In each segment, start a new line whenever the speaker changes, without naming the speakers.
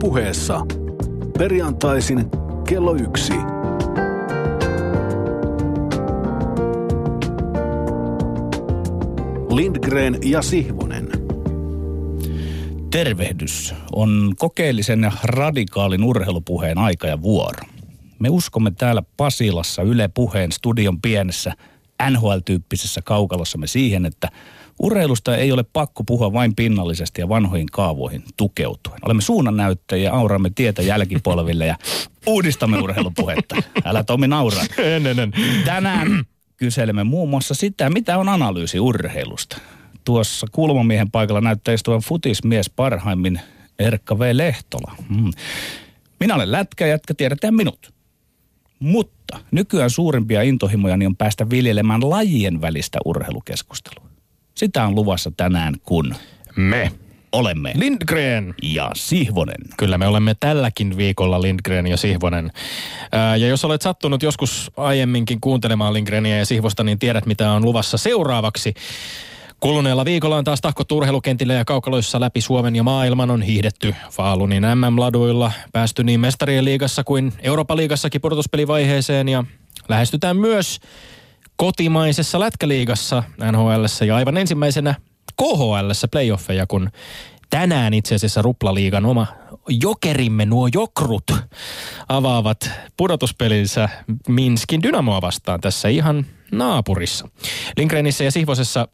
puheessa. Perjantaisin kello yksi. Lindgren ja Sihvonen.
Tervehdys on kokeellisen radikaalin urheilupuheen aika ja vuoro. Me uskomme täällä Pasilassa Yle Puheen studion pienessä NHL-tyyppisessä kaukalossamme siihen, että urheilusta ei ole pakko puhua vain pinnallisesti ja vanhoihin kaavoihin tukeutuen. Olemme suunnannäyttäjiä ja auramme tietä jälkipolville ja uudistamme urheilupuhetta. Älä Tomi nauraa.
En, en, en.
Tänään kyselemme muun muassa sitä, mitä on analyysi urheilusta. Tuossa kulmamiehen paikalla näyttää istuvan futismies parhaimmin Erkka V. Lehtola. Hmm. Minä olen lätkäjätkä, tiedetään minut. Mutta nykyään suurimpia intohimojani on päästä viljelemään lajien välistä urheilukeskustelua. Sitä on luvassa tänään, kun
Me.
olemme
Lindgren.
ja Sihvonen.
Kyllä me olemme tälläkin viikolla Lindgren ja Sihvonen. Ää, ja jos olet sattunut joskus aiemminkin kuuntelemaan Lindgrenia ja Sihvosta, niin tiedät mitä on luvassa seuraavaksi. Kuluneella viikolla on taas tahkottu urheilukentillä ja kaukaloissa läpi Suomen ja maailman on hiihdetty Faalunin MM-laduilla, päästy niin mestarien liigassa kuin Euroopan liigassakin pudotuspelivaiheeseen ja lähestytään myös kotimaisessa lätkäliigassa NHL ja aivan ensimmäisenä KHL playoffeja, kun tänään itse asiassa Ruplaliigan oma jokerimme, nuo jokrut, avaavat pudotuspelinsä Minskin Dynamoa vastaan tässä ihan naapurissa. Lindgrenissä ja Sihvosessa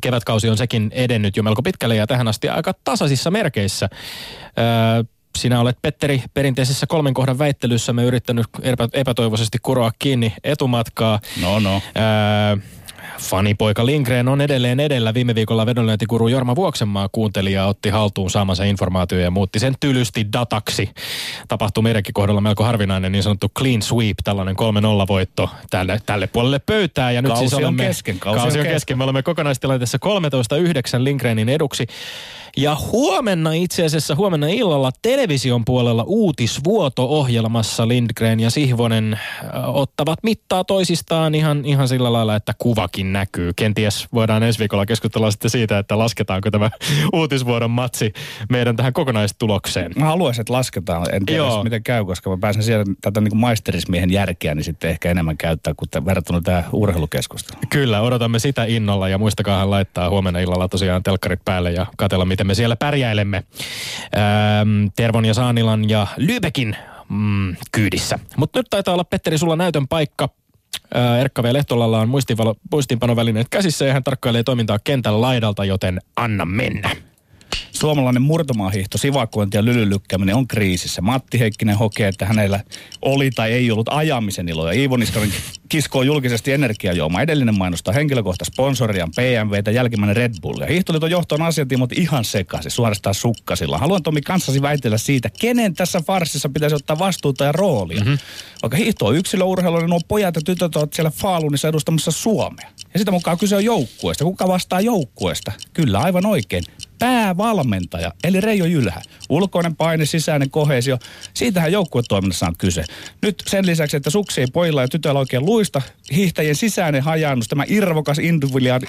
kevätkausi on sekin edennyt jo melko pitkälle ja tähän asti aika tasaisissa merkeissä. Öö, sinä olet Petteri perinteisessä kolmen kohdan väittelyssä me yrittänyt epä, epätoivoisesti kuroa kiinni etumatkaa.
No no.
Öö, Fanipoika Lindgren on edelleen edellä. Viime viikolla vedonlyöntikuru Jorma Vuoksenmaa kuunteli ja otti haltuun saamansa informaatio ja muutti sen tylysti dataksi. Tapahtui meidänkin kohdalla melko harvinainen niin sanottu clean sweep, tällainen 3-0 voitto tälle, tälle puolelle pöytää. Ja
Kausi
nyt siis
on
olemme,
kesken, kausi
kausi
on
on kesken. Me olemme kokonaistilanteessa 13-9 Lindgrenin eduksi. Ja huomenna itse asiassa huomenna illalla television puolella uutisvuoto-ohjelmassa Lindgren ja Sihvonen äh, ottavat mittaa toisistaan ihan, ihan sillä lailla, että kuvakin näkyy. Kenties voidaan ensi viikolla keskustella sitten siitä, että lasketaanko tämä uutisvuodon matsi meidän tähän kokonaistulokseen.
Mä haluaisin, että lasketaan. En tiedä,
Joo.
miten käy, koska mä pääsen siellä tätä niin kuin maisterismiehen järkeä, niin sitten ehkä enemmän käyttää kuin tämän- verrattuna tähän urheilukeskusteluun.
Kyllä, odotamme sitä innolla ja muistakaahan laittaa huomenna illalla tosiaan telkkarit päälle ja katella, miten me siellä pärjäilemme. Ähm, Tervon ja Saanilan ja Lübeckin mm, kyydissä. Mutta nyt taitaa olla, Petteri, sulla näytön paikka. Äh, Erkka V. Lehtolalla on muistiinpanovälineet käsissä ja hän tarkkailee toimintaa kentän laidalta, joten anna mennä.
Suomalainen murtomaahiihto, sivakointi ja lylylykkäminen on kriisissä. Matti Heikkinen hokee, että hänellä oli tai ei ollut ajamisen iloja. Iivo Niskanen kiskoo julkisesti energiajuoma. Edellinen mainostaa henkilökohta sponsoriaan BMWtä, jälkimmäinen Red Bullia. Hiihtoliiton johto on asiantiimot ihan sekaisin, suorastaan sukkasilla. Haluan Tomi kanssasi väitellä siitä, kenen tässä farsissa pitäisi ottaa vastuuta ja roolia. Mm-hmm. Vaikka hiihto on yksilöurheilu, niin nuo pojat ja tytöt ovat siellä Faalunissa edustamassa Suomea. Ja sitä mukaan kyse on joukkueesta. Kuka vastaa joukkueesta? Kyllä, aivan oikein päävalmentaja, eli Reijo Jylhä. Ulkoinen paine, sisäinen kohesio, siitähän joukkuetoiminnassa on kyse. Nyt sen lisäksi, että suksi ei pojilla ja tytöillä oikein luista, hiihtäjien sisäinen hajannus, tämä irvokas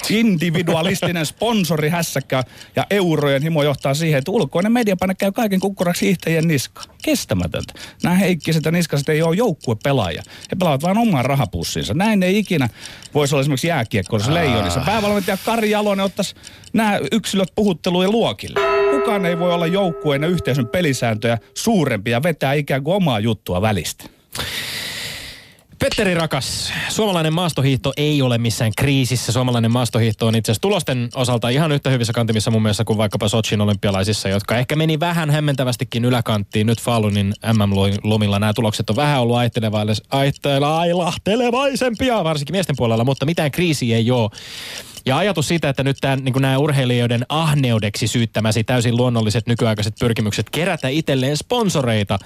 individualistinen sponsori hässäkkä ja eurojen himo johtaa siihen, että ulkoinen mediapaine käy kaiken kukkuraksi hiihtäjien niskaan. Kestämätöntä. Nämä heikkiset ja niskaset ei ole joukkuepelaajia. He pelaavat vain omaan rahapussinsa. Näin ei ikinä voisi olla esimerkiksi jääkiekkoissa leijonissa. Päävalmentaja Kari Jalonen ottaisi nämä yksilöt puhuttelujen luokille. Kukaan ei voi olla joukkueen ja yhteisön pelisääntöjä suurempi ja vetää ikään kuin omaa juttua välistä.
Petteri rakas, suomalainen maastohiihto ei ole missään kriisissä. Suomalainen maastohiihto on itse asiassa tulosten osalta ihan yhtä hyvissä kantimissa mun mielestä kuin vaikkapa Sochin olympialaisissa, jotka ehkä meni vähän hämmentävästikin yläkanttiin. Nyt Falunin MM-lomilla nämä tulokset on vähän ollut ailahtelevaisempia, varsinkin miesten puolella, mutta mitään kriisiä ei ole. Ja ajatus siitä, että nyt tämän, niin nämä urheilijoiden ahneudeksi syyttämäsi täysin luonnolliset nykyaikaiset pyrkimykset kerätä itselleen sponsoreita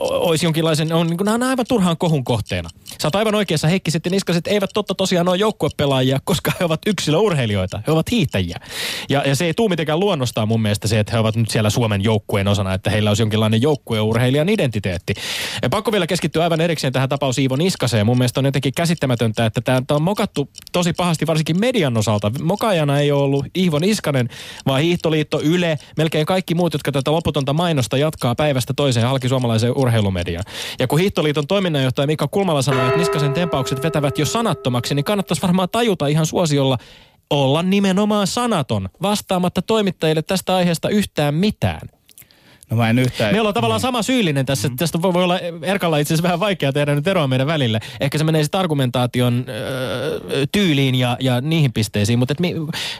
olisi jonkinlaisen, on, niin kuin, nämä on aivan turhaan kohun kohteena. Sä oot aivan oikeassa, Heikkiset ja Niskaset eivät totta tosiaan ole joukkuepelaajia, koska he ovat yksilöurheilijoita, he ovat hiihtäjiä. Ja, ja se ei tuu mitenkään luonnostaan mun mielestä se, että he ovat nyt siellä Suomen joukkueen osana, että heillä olisi jonkinlainen joukkueurheilijan identiteetti. Ja pakko vielä keskittyä aivan erikseen tähän tapaus Iivo Niskaseen. Mun mielestä on jotenkin käsittämätöntä, että tämä on mokattu tosi pahasti varsinkin mediassa median osalta. Mokaajana ei ole ollut Iivo Niskanen, vaan Hiihtoliitto, Yle, melkein kaikki muut, jotka tätä loputonta mainosta jatkaa päivästä toiseen halki suomalaiseen urheilumediaan. Ja kun Hiihtoliiton toiminnanjohtaja Mika Kulmala sanoi, että Niskasen tempaukset vetävät jo sanattomaksi, niin kannattaisi varmaan tajuta ihan suosiolla, olla nimenomaan sanaton, vastaamatta toimittajille tästä aiheesta yhtään mitään.
No mä en yhtään...
Meillä on tavallaan sama syyllinen tässä. Mm. Tästä voi olla Erkalla itse asiassa vähän vaikea tehdä nyt eroa meidän välille. Ehkä se menee sitten argumentaation öö, tyyliin ja, ja niihin pisteisiin, mutta et mi,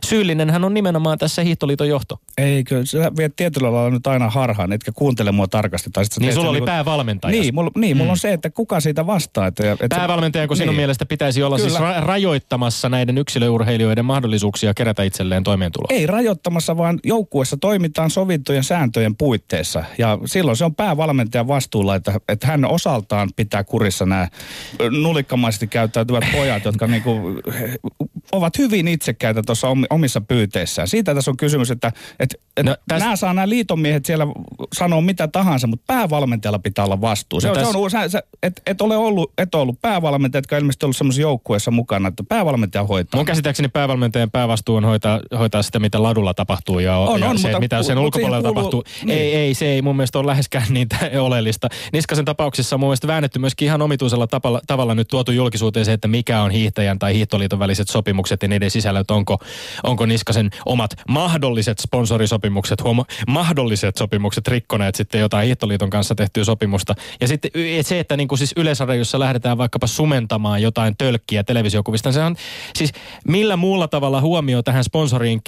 syyllinenhän on nimenomaan tässä Hiihtoliiton johto.
Eikö, sä viet tietyllä lailla nyt aina harhaan, etkä kuuntele mua tarkasti. Tai
niin sulla oli niin, päävalmentaja.
Niin, mulla, niin, mulla mm. on se, että kuka siitä vastaa. Että, että
päävalmentaja, kun niin. sinun mielestä pitäisi olla siis Kyllä. siis ra- rajoittamassa näiden yksilöurheilijoiden mahdollisuuksia kerätä itselleen toimeentuloa.
Ei rajoittamassa, vaan joukkuessa toimitaan sovittujen sääntöjen puitteissa. Ja silloin se on päävalmentajan vastuulla, että, että hän osaltaan pitää kurissa nämä nulikkamaisesti käyttäytyvät pojat, jotka niinku, ovat hyvin itsekkäitä tuossa omissa pyyteissään. Siitä tässä on kysymys, että, että, että no, täs... nämä saa nämä liitomiehet siellä sanoa mitä tahansa, mutta päävalmentajalla pitää olla vastuu. Se, no, on, täs... se on, sä, sä, et, et ole ollut, et ole ollut päävalmentaja, jotka ilmeisesti ollut semmoisessa joukkueessa mukana, että päävalmentaja hoitaa.
Mun käsittääkseni päävalmentajan päävastuu on hoitaa, hoitaa sitä, mitä ladulla tapahtuu ja, on, ja on, se, mutta, mitä sen ulkopuolella kuuluu, tapahtuu. Niin. Ei, ei, se ei mun mielestä ole läheskään niin oleellista. Niskasen tapauksessa on mun mielestä väännetty myöskin ihan omituisella tavalla, tavalla nyt tuotu julkisuuteen se, että mikä on hiihtäjän tai hiihtoliiton väliset sopimukset ja niiden sisällöt, onko, onko Niskasen omat mahdolliset sponsorisopimukset, huomo, mahdolliset sopimukset rikkoneet sitten jotain hiihtoliiton kanssa tehtyä sopimusta. Ja sitten se, että niin kuin siis Yleisradiossa lähdetään vaikkapa sumentamaan jotain tölkkiä televisiokuvista, se on siis millä muulla tavalla huomio tähän sponsoriin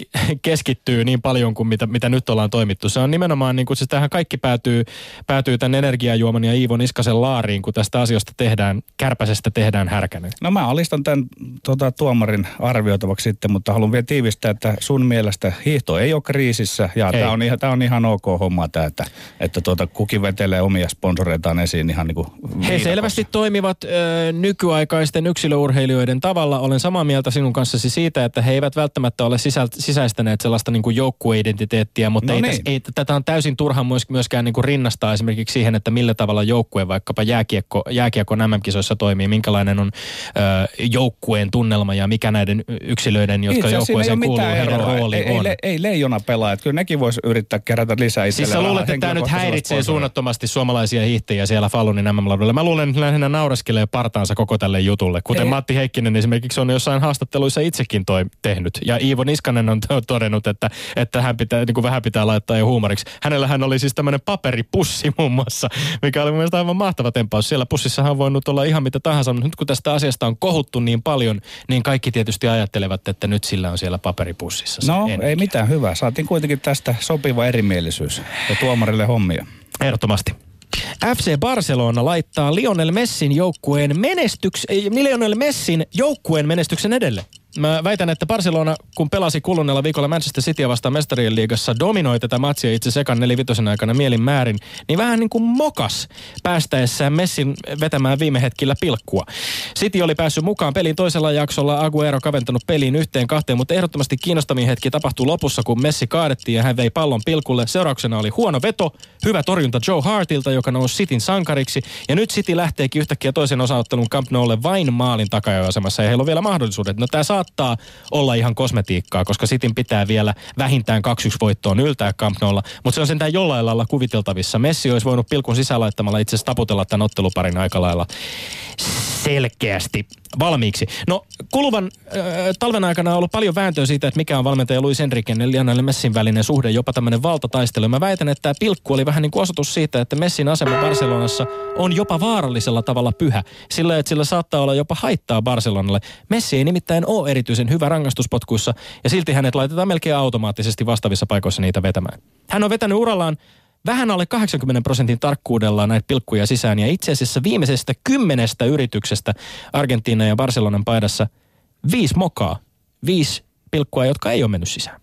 keskittyy niin paljon kuin mitä, mitä nyt ollaan toimittu. Se on nimenomaan niin kuin siis tähän kaikki päätyy, päätyy tämän energiajuoman ja Iivo Niskasen laariin, kun tästä asiasta tehdään, kärpäsestä tehdään härkänen.
No mä alistan tämän tuota, tuomarin arvioitavaksi sitten, mutta haluan vielä tiivistää, että sun mielestä hiihto ei ole kriisissä ja tämä on, tämä on ihan ok homma tämä, että, että tuota, kukin vetelee omia sponsoreitaan esiin ihan niin kuin
He selvästi toimivat ö, nykyaikaisten yksilöurheilijoiden tavalla. Olen samaa mieltä sinun kanssasi siitä, että he eivät välttämättä ole sisä, sisäistäneet sellaista niin kuin joukkueidentiteettiä, mutta no ei, niin. täs, ei, tätä on täysin turha myöskään niin kuin rinnastaa esimerkiksi siihen, että millä tavalla joukkue vaikkapa jääkiekko, jääkiekko MM-kisoissa toimii, minkälainen on ö, joukkueen tunnelma ja mikä näiden yksilöiden, jotka joukkueeseen kuuluu, heidän rooli
ei,
on.
Ei, ei leijona pelaa, että kyllä nekin voisi yrittää kerätä lisää
Siis sä luulet, että tämä nyt häiritsee suunnattomasti suomalaisia hiihtäjiä siellä Falunin MM-laudulla. Mä luulen, että lähinnä naureskelee partaansa koko tälle jutulle. Kuten ei. Matti Heikkinen esimerkiksi on jossain haastatteluissa itsekin toi tehnyt. Ja Iivo Niskanen on todennut, että, että hän pitää, niin kuin vähän pitää laittaa jo huumoriksi. Hänellä hän oli siis tämmöinen paperipussi muun muassa, mikä oli mun mielestä aivan mahtava tempaus. Siellä pussissahan on voinut olla ihan mitä tahansa, mutta nyt kun tästä asiasta on kohuttu niin paljon, niin kaikki tietysti ajattelevat, että nyt sillä on siellä paperipussissa.
No ei mitään, hyvä. Saatiin kuitenkin tästä sopiva erimielisyys ja tuomarille hommia.
Ehdottomasti. FC Barcelona laittaa Lionel Messin joukkueen menestyks, Lionel Messin joukkueen menestyksen edelle. Mä väitän, että Barcelona, kun pelasi kuluneella viikolla Manchester Cityä vastaan mestarien liigassa, dominoi tätä matsia itse sekan nelivitosen aikana mielin määrin, niin vähän niin kuin mokas päästäessään Messin vetämään viime hetkillä pilkkua. City oli päässyt mukaan pelin toisella jaksolla, Aguero kaventanut peliin yhteen kahteen, mutta ehdottomasti kiinnostavin hetki tapahtui lopussa, kun Messi kaadettiin ja hän vei pallon pilkulle. Seurauksena oli huono veto, hyvä torjunta Joe Hartilta, joka nousi Cityn sankariksi, ja nyt City lähteekin yhtäkkiä toisen osaottelun Camp Noulle vain maalin takajoasemassa, ja heillä on vielä mahdollisuudet. No tämä saattaa olla ihan kosmetiikkaa, koska Sitin pitää vielä vähintään 2-1 voittoon yltää Camp Noulla, mutta se on sentään jollain lailla kuviteltavissa. Messi olisi voinut pilkun sisälaittamalla itse asiassa taputella tämän otteluparin aika lailla selkeästi valmiiksi. No kuluvan äh, talven aikana on ollut paljon vääntöä siitä, että mikä on valmentaja Luis Enriken ja Lionel Messin välinen suhde, jopa tämmöinen valtataistelu. Mä väitän, että tämä pilkku oli vähän niin kuin osoitus siitä, että Messin asema Barcelonassa on jopa vaarallisella tavalla pyhä. Sillä, että sillä saattaa olla jopa haittaa Barcelonalle. Messi ei nimittäin ole erityisen hyvä rangaistuspotkuissa ja silti hänet laitetaan melkein automaattisesti vastaavissa paikoissa niitä vetämään. Hän on vetänyt urallaan vähän alle 80 prosentin tarkkuudella näitä pilkkuja sisään. Ja itse asiassa viimeisestä kymmenestä yrityksestä Argentiina ja Barcelonan paidassa viisi mokaa, viisi pilkkua, jotka ei ole mennyt sisään.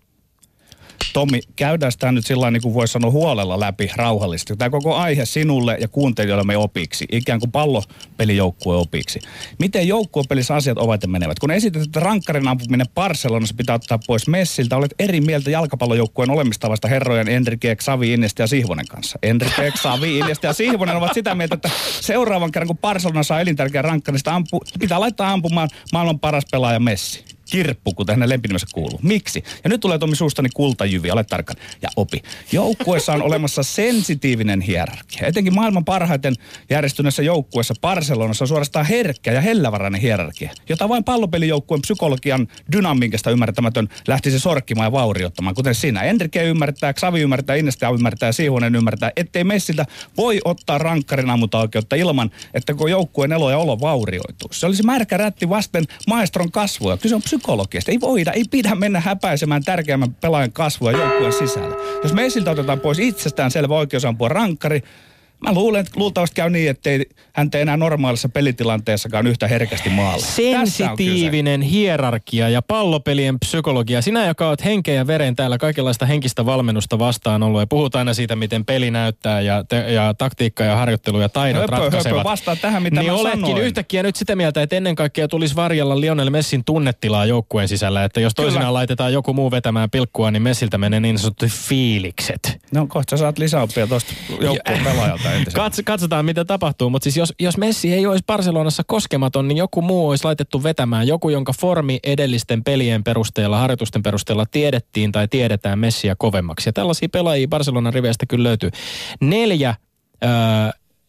Tommi, käydään sitä nyt sillä niin kuin voisi sanoa huolella läpi rauhallisesti. Tämä koko aihe sinulle ja kuuntelijoille opiksi, ikään kuin pallopelijoukkue opiksi. Miten joukkuepelissä asiat ovat ja menevät? Kun esitetään, että rankkarin ampuminen Barcelonassa pitää ottaa pois Messiltä, olet eri mieltä jalkapallojoukkueen olemistavasta herrojen Enrique, Xavi, Iniesta ja Sihvonen kanssa. Enrique, Xavi, Iniesta ja Sihvonen ovat sitä mieltä, että seuraavan kerran kun Barcelona saa elintärkeän rankkarin, niin ampu, pitää laittaa ampumaan maailman paras pelaaja Messi. Kirppu, kuten hänen lempinimensä kuuluu. Miksi? Ja nyt tulee Tommi suustani kultajyvi, ole tarkka ja opi. Joukkueessa on olemassa sensitiivinen hierarkia. Etenkin maailman parhaiten järjestyneessä joukkueessa Barcelonassa on suorastaan herkkä ja hellävarainen hierarkia, jota vain pallopelijoukkueen psykologian dynamiikasta ymmärtämätön lähtisi sorkkimaan ja vaurioittamaan, kuten siinä. Enrique ymmärtää, Xavi ymmärtää, Innesta ymmärtää, Siivonen ymmärtää, ettei Messiltä voi ottaa rankkarin oikeutta ilman, että koko joukkueen elo ja olo vaurioituu. Se olisi märkä rätti vasten maestron kasvua. Kyse on psykologiasta. Ei voida, ei pidä mennä häpäisemään tärkeimmän pelaajan kasvua joukkueen sisällä. Jos Messiltä otetaan pois itsestään selvä oikeus ampua rankkari, Mä luulen, että luultavasti käy niin, ettei hän tee enää normaalissa pelitilanteessakaan yhtä herkästi maalla.
Sensitiivinen hierarkia ja pallopelien psykologia. Sinä, joka oot henkeä ja veren täällä kaikenlaista henkistä valmennusta vastaan ollut ja puhut aina siitä, miten peli näyttää ja, te, ja taktiikka ja harjoittelu ja taidot höpö, ratkaisevat. Höpö,
vastaa tähän, mitä
niin
mä
oletkin
sanoin.
yhtäkkiä nyt sitä mieltä, että ennen kaikkea tulisi varjella Lionel Messin tunnetilaa joukkueen sisällä. Että jos toisinaan Kyllä. laitetaan joku muu vetämään pilkkua, niin Messiltä menee niin sanottu fiilikset.
No kohta saat lisäoppia tuosta joukkueen pelaajalta.
Kats, katsotaan, mitä tapahtuu. Mutta siis jos, jos Messi ei olisi Barcelonassa koskematon, niin joku muu olisi laitettu vetämään. Joku, jonka formi edellisten pelien perusteella, harjoitusten perusteella tiedettiin tai tiedetään Messiä kovemmaksi. Ja tällaisia pelaajia Barcelonan riveistä kyllä löytyy. Neljä öö,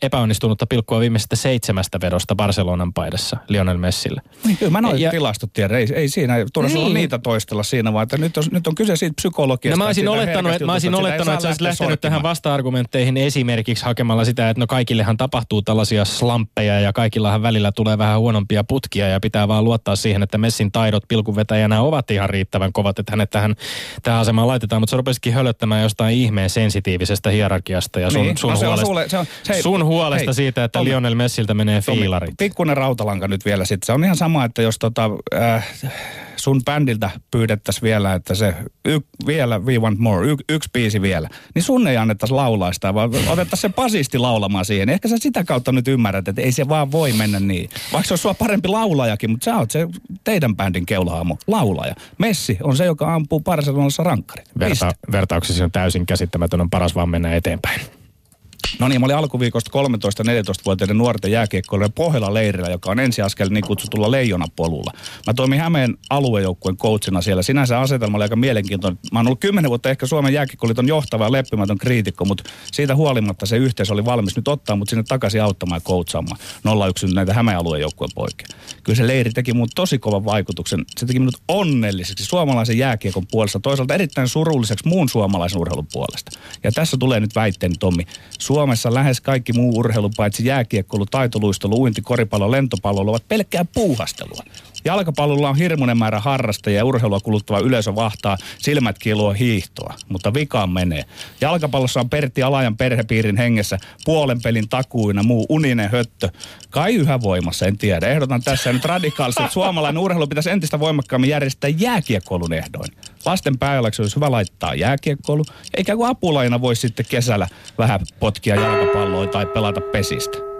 epäonnistunutta pilkkua viimeisestä seitsemästä vedosta Barcelonan paidassa Lionel Messille.
Niin, kyllä mä noin ja, tilastot tiedän. Ei, ei siinä, turha niin. niitä toistella siinä, vaan että nyt on, nyt on kyse siitä psykologiasta.
No mä olisin olettanut, että, mä olisin olettanut, että sä olisit lähtenyt sortimaan. tähän vasta-argumentteihin esimerkiksi hakemalla sitä, että no kaikillehan tapahtuu tällaisia slamppeja ja kaikillahan välillä tulee vähän huonompia putkia ja pitää vaan luottaa siihen, että Messin taidot pilkunvetäjänä ovat ihan riittävän kovat, että hänet tähän, tähän asemaan laitetaan, mutta se rupesikin hölöttämään jostain ihmeen sensitiivisestä hierarkiasta ja sun, niin. sun, no, se huolesta, sulle, se on, se, sun huolesta Hei, siitä, että Tommi, Lionel Messiltä menee fiilarit.
Pikkuinen rautalanka nyt vielä sitten. Se on ihan sama, että jos tota, äh, sun bändiltä pyydettäisiin vielä, että se y, vielä We Want More, y, yksi biisi vielä, niin sun ei annettaisi laulaista, vaan otettaisiin se pasisti laulamaan siihen. Ehkä sä sitä kautta nyt ymmärrät, että ei se vaan voi mennä niin. Vaikka se olisi sua parempi laulajakin, mutta sä oot se teidän bändin keulahaamo, laulaja. Messi on se, joka ampuu Barcelonassa rankkarit.
Verta, vertauksesi on täysin käsittämätön, on paras vaan mennä eteenpäin.
No niin, mä olin alkuviikosta 13-14-vuotiaiden nuorten jääkiekkoilijoiden Pohjola leirillä, joka on ensiaskel niin kutsutulla leijonapolulla. Mä toimin Hämeen aluejoukkueen coachina siellä. Sinänsä asetelma oli aika mielenkiintoinen. Mä oon ollut kymmenen vuotta ehkä Suomen jääkiekkoliiton johtava ja leppimätön kriitikko, mutta siitä huolimatta se yhteys oli valmis nyt ottaa mut sinne takaisin auttamaan ja coachaamaan 01 näitä Hämeen aluejoukkueen poikia. Kyllä se leiri teki mun tosi kovan vaikutuksen. Se teki minut onnelliseksi suomalaisen jääkiekon puolesta, toisaalta erittäin surulliseksi muun suomalaisen urheilun puolesta. Ja tässä tulee nyt väitteeni, Tommi. Suomessa lähes kaikki muu urheilu, paitsi jääkiekkoilu, taitoluistelu, uinti, koripallo, lentopallo, ovat pelkkää puuhastelua. Jalkapallolla on hirmuinen määrä harrastajia ja urheilua kuluttava yleisö vahtaa silmät kilua hiihtoa, mutta vikaan menee. Jalkapallossa on Pertti Alajan perhepiirin hengessä puolen pelin takuina muu uninen höttö. Kai yhä voimassa, en tiedä. Ehdotan tässä nyt radikaalisesti, että suomalainen urheilu pitäisi entistä voimakkaammin järjestää jääkiekkoilun ehdoin. Lasten pääjalaksi olisi hyvä laittaa jääkiekkoilu, eikä kuin apulaina voi sitten kesällä vähän potkia jalkapalloa tai pelata pesistä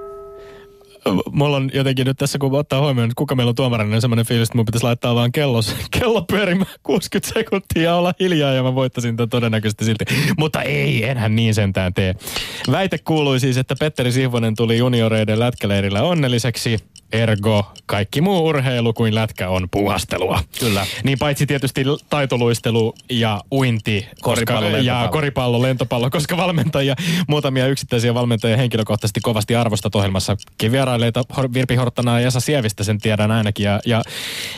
mulla on jotenkin nyt tässä, kun ottaa huomioon, että kuka meillä on tuomarina, niin semmoinen fiilis, että mun pitäisi laittaa vaan kello, kello pyörimään 60 sekuntia ja olla hiljaa ja mä voittaisin tämän todennäköisesti silti. Mutta ei, enhän niin sentään tee. Väite kuului siis, että Petteri Sihvonen tuli junioreiden lätkäleirillä onnelliseksi. Ergo, kaikki muu urheilu kuin lätkä on puhastelua.
Kyllä.
Niin paitsi tietysti taitoluistelu ja uinti koripallo, koska, ja koripallo, lentopallo, koska valmentajia, muutamia yksittäisiä valmentajia henkilökohtaisesti kovasti arvostat ohjelmassa. Vieraileita Virpi Horttanaa ja Esa Sievistä sen tiedän ainakin. Ja, ja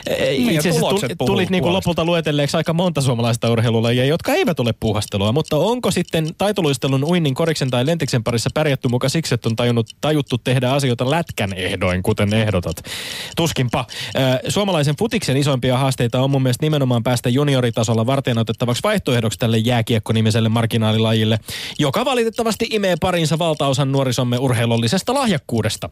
e, niin, itse asiassa tulit, tulit niin kuin lopulta luetelleeksi aika monta suomalaista urheilulajia, jotka eivät ole puhastelua. Mutta onko sitten taitoluistelun, uinnin, koriksen tai lentiksen parissa pärjätty mukaan siksi, että on tajunnut, tajuttu tehdä asioita lätkän ehdoin, kuten ehdotat. Tuskinpa. Suomalaisen futiksen isoimpia haasteita on mun mielestä nimenomaan päästä junioritasolla varten otettavaksi vaihtoehdoksi tälle jääkiekko-nimiselle marginaalilajille, joka valitettavasti imee parinsa valtaosan nuorisomme urheilullisesta lahjakkuudesta.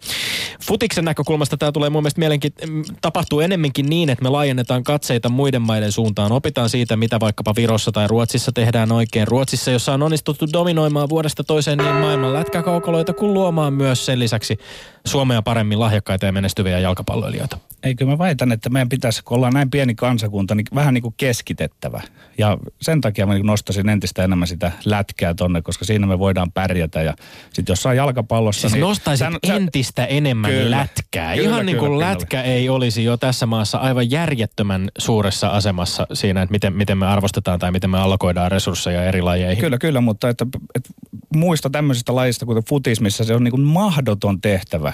Futiksen näkökulmasta tämä tulee mun mielestä mielenki- tapahtuu enemmänkin niin, että me laajennetaan katseita muiden maiden suuntaan. Opitaan siitä, mitä vaikkapa Virossa tai Ruotsissa tehdään oikein. Ruotsissa, jossa on onnistuttu dominoimaan vuodesta toiseen niin maailman lätkäkaukoloita kuin luomaan myös sen lisäksi Suomea paremmin lahjakkaita ja menestyviä jalkapalloilijoita.
Eikö mä väitän, että meidän pitäisi, kun ollaan näin pieni kansakunta, niin vähän niin kuin keskitettävä. Ja sen takia mä niin nostaisin entistä enemmän sitä lätkää tonne, koska siinä me voidaan pärjätä. Ja sitten jossain jalkapallossa...
Siis
niin,
nostaisit
sä- sä-
entistä enemmän
Kyllä.
lätkää.
Kyllä,
Ihan niin kuin
kyllä, kyllä.
lätkä ei olisi jo tässä maassa aivan järjettömän suuressa asemassa siinä, että miten, miten me arvostetaan tai miten me allokoidaan resursseja eri lajeihin.
Kyllä, kyllä, mutta että, että muista tämmöisistä lajista, kuten futismissa, se on niin kuin mahdoton tehtävä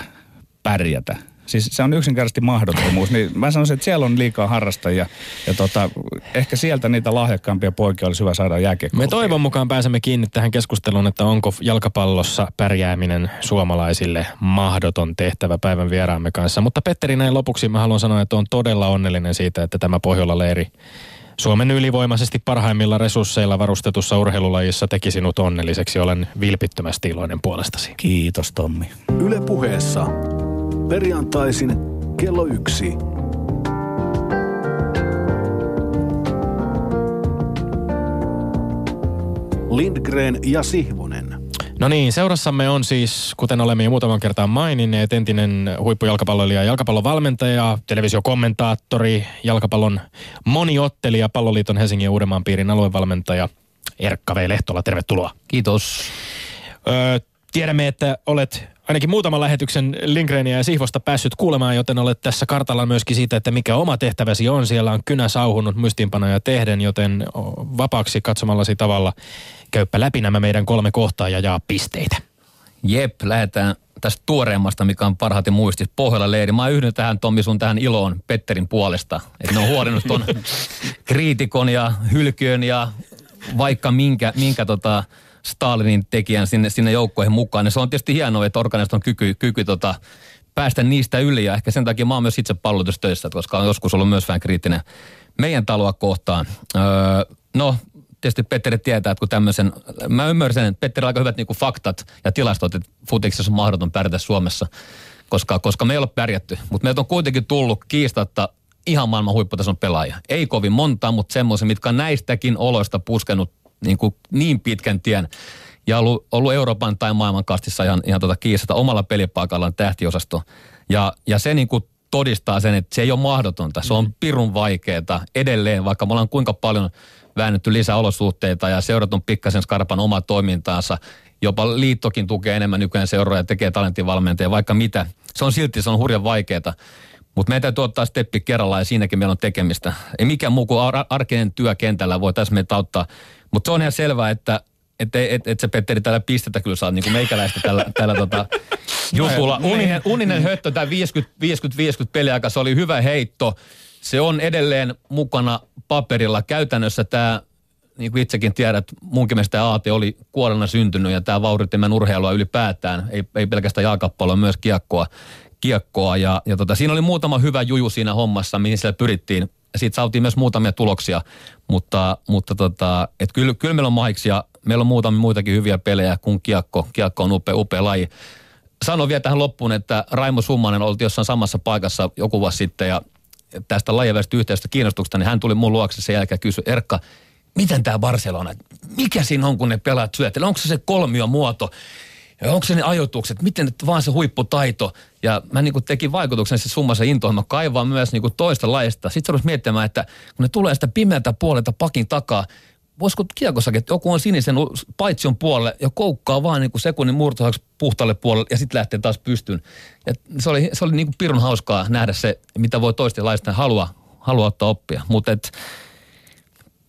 pärjätä. Siis se on yksinkertaisesti mahdottomuus. Niin mä sanoisin, että siellä on liikaa harrastajia ja tota, ehkä sieltä niitä lahjakkaampia poikia olisi hyvä saada jääkiekkoon.
Me toivon mukaan pääsemme kiinni tähän keskusteluun, että onko jalkapallossa pärjääminen suomalaisille mahdoton tehtävä päivän vieraamme kanssa. Mutta Petteri, näin lopuksi mä haluan sanoa, että on todella onnellinen siitä, että tämä Pohjola-leiri Suomen ylivoimaisesti parhaimmilla resursseilla varustetussa urheilulajissa teki sinut onnelliseksi. Olen vilpittömästi iloinen puolestasi.
Kiitos Tommi.
Yle puheessa. Perjantaisin kello yksi. Lindgren ja Sihvonen.
No niin, seurassamme on siis, kuten olemme jo muutaman kertaan maininneet, entinen huippujälkapalloilija, jalkapallon valmentaja, televisiokommentaattori, jalkapallon moniottelija, Palloliiton Helsingin ja Uudenmaan piirin aluevalmentaja Erkka V. Lehtola. Tervetuloa.
Kiitos.
Öö, tiedämme, että olet ainakin muutaman lähetyksen Lindgrenia ja Sihvosta päässyt kuulemaan, joten olet tässä kartalla myöskin siitä, että mikä oma tehtäväsi on. Siellä on kynä sauhunut muistiinpanoja tehden, joten vapaaksi katsomallasi tavalla käyppä läpi nämä meidän kolme kohtaa ja jaa pisteitä.
Jep, lähdetään tästä tuoreemmasta, mikä on parhaiten muistis. Pohjola leiri. Mä yhdyn tähän Tommi sun tähän iloon Petterin puolesta. Että ne on huolinnut ton kriitikon ja hylkyön ja vaikka minkä, minkä tota Stalinin tekijän sinne, sinne joukkoihin mukaan. Ja se on tietysti hienoa, että organista on kyky, kyky tota, päästä niistä yli. Ja ehkä sen takia mä oon myös itse pallotustöissä, koska on joskus ollut myös vähän kriittinen meidän taloa kohtaan. Öö, no, tietysti Petteri tietää, että kun tämmöisen, mä ymmärrän, että Petteri on aika hyvät niin faktat ja tilastot, että futiksessa on mahdoton pärjätä Suomessa, koska, koska me ei ole pärjätty. Mutta meiltä on kuitenkin tullut kiistatta ihan maailman huipputason pelaajia. Ei kovin monta, mutta semmoisia, mitkä on näistäkin oloista puskenut niin, kuin niin pitkän tien ja ollut, ollut Euroopan tai maailman kastissa ihan, ihan tota kiistata omalla pelipaikallaan tähtiosasto. Ja, ja se niin kuin todistaa sen, että se ei ole mahdotonta. Se on pirun vaikeaa edelleen, vaikka me ollaan kuinka paljon väännetty lisää olosuhteita ja seurat on pikkasen skarpan omaa toimintaansa. Jopa liittokin tukee enemmän nykyään seuroja ja tekee talenttivalmentajia, vaikka mitä. Se on silti, se on hurjan vaikeaa. Mutta meidän täytyy ottaa steppi kerrallaan ja siinäkin meillä on tekemistä. Ei mikään muu kuin ar- arkinen työ kentällä voi tässä meitä auttaa. Mutta se on ihan selvää, että et, et, et se Petteri tällä pistetä kyllä saa niin kuin meikäläistä tällä, tällä tota, jutulla. Uninen, uninen höttö, tämä 50-50 peliaika, se oli hyvä heitto. Se on edelleen mukana paperilla. Käytännössä tämä, niin kuin itsekin tiedät, munkin mielestä tämä aate oli kuolena syntynyt ja tämä vauhditti meidän urheilua ylipäätään. Ei, ei pelkästään jalkapalloa, myös kiekkoa. kiekkoa. Ja, ja tota, siinä oli muutama hyvä juju siinä hommassa, mihin siellä pyrittiin. Siitä saatiin myös muutamia tuloksia, mutta, mutta tota, et kyllä, kyllä meillä on mahiksia. Meillä on muutamia muitakin hyviä pelejä kuin kiekko. Kiekko on upea, upea laji. Sanon vielä tähän loppuun, että Raimo Summanen oltiin jossain samassa paikassa joku vuosi sitten ja tästä lajivälisestä yhteisestä kiinnostuksesta, niin hän tuli mun luokse sen jälkeen ja kysyi, Erkka, miten tämä Barcelona, mikä siinä on, kun ne pelaat syöttelee? Onko se se kolmiomuoto? Ja onko se ne ajoitukset? Miten että vaan se huipputaito? Ja mä niin tekin vaikutuksen se summassa intoon, mä kaivaan myös niin toista laista. Sitten se miettimään, että kun ne tulee sitä pimeältä puolelta pakin takaa, voisiko kiekossakin, että joku on sinisen paitsion puolelle ja koukkaa vaan niin kuin sekunnin murtohaksi puhtaalle puolelle ja sitten lähtee taas pystyyn. Ja se oli, se oli niin kuin pirun hauskaa nähdä se, mitä voi toisten laista halua, halua ottaa oppia. Mutta et,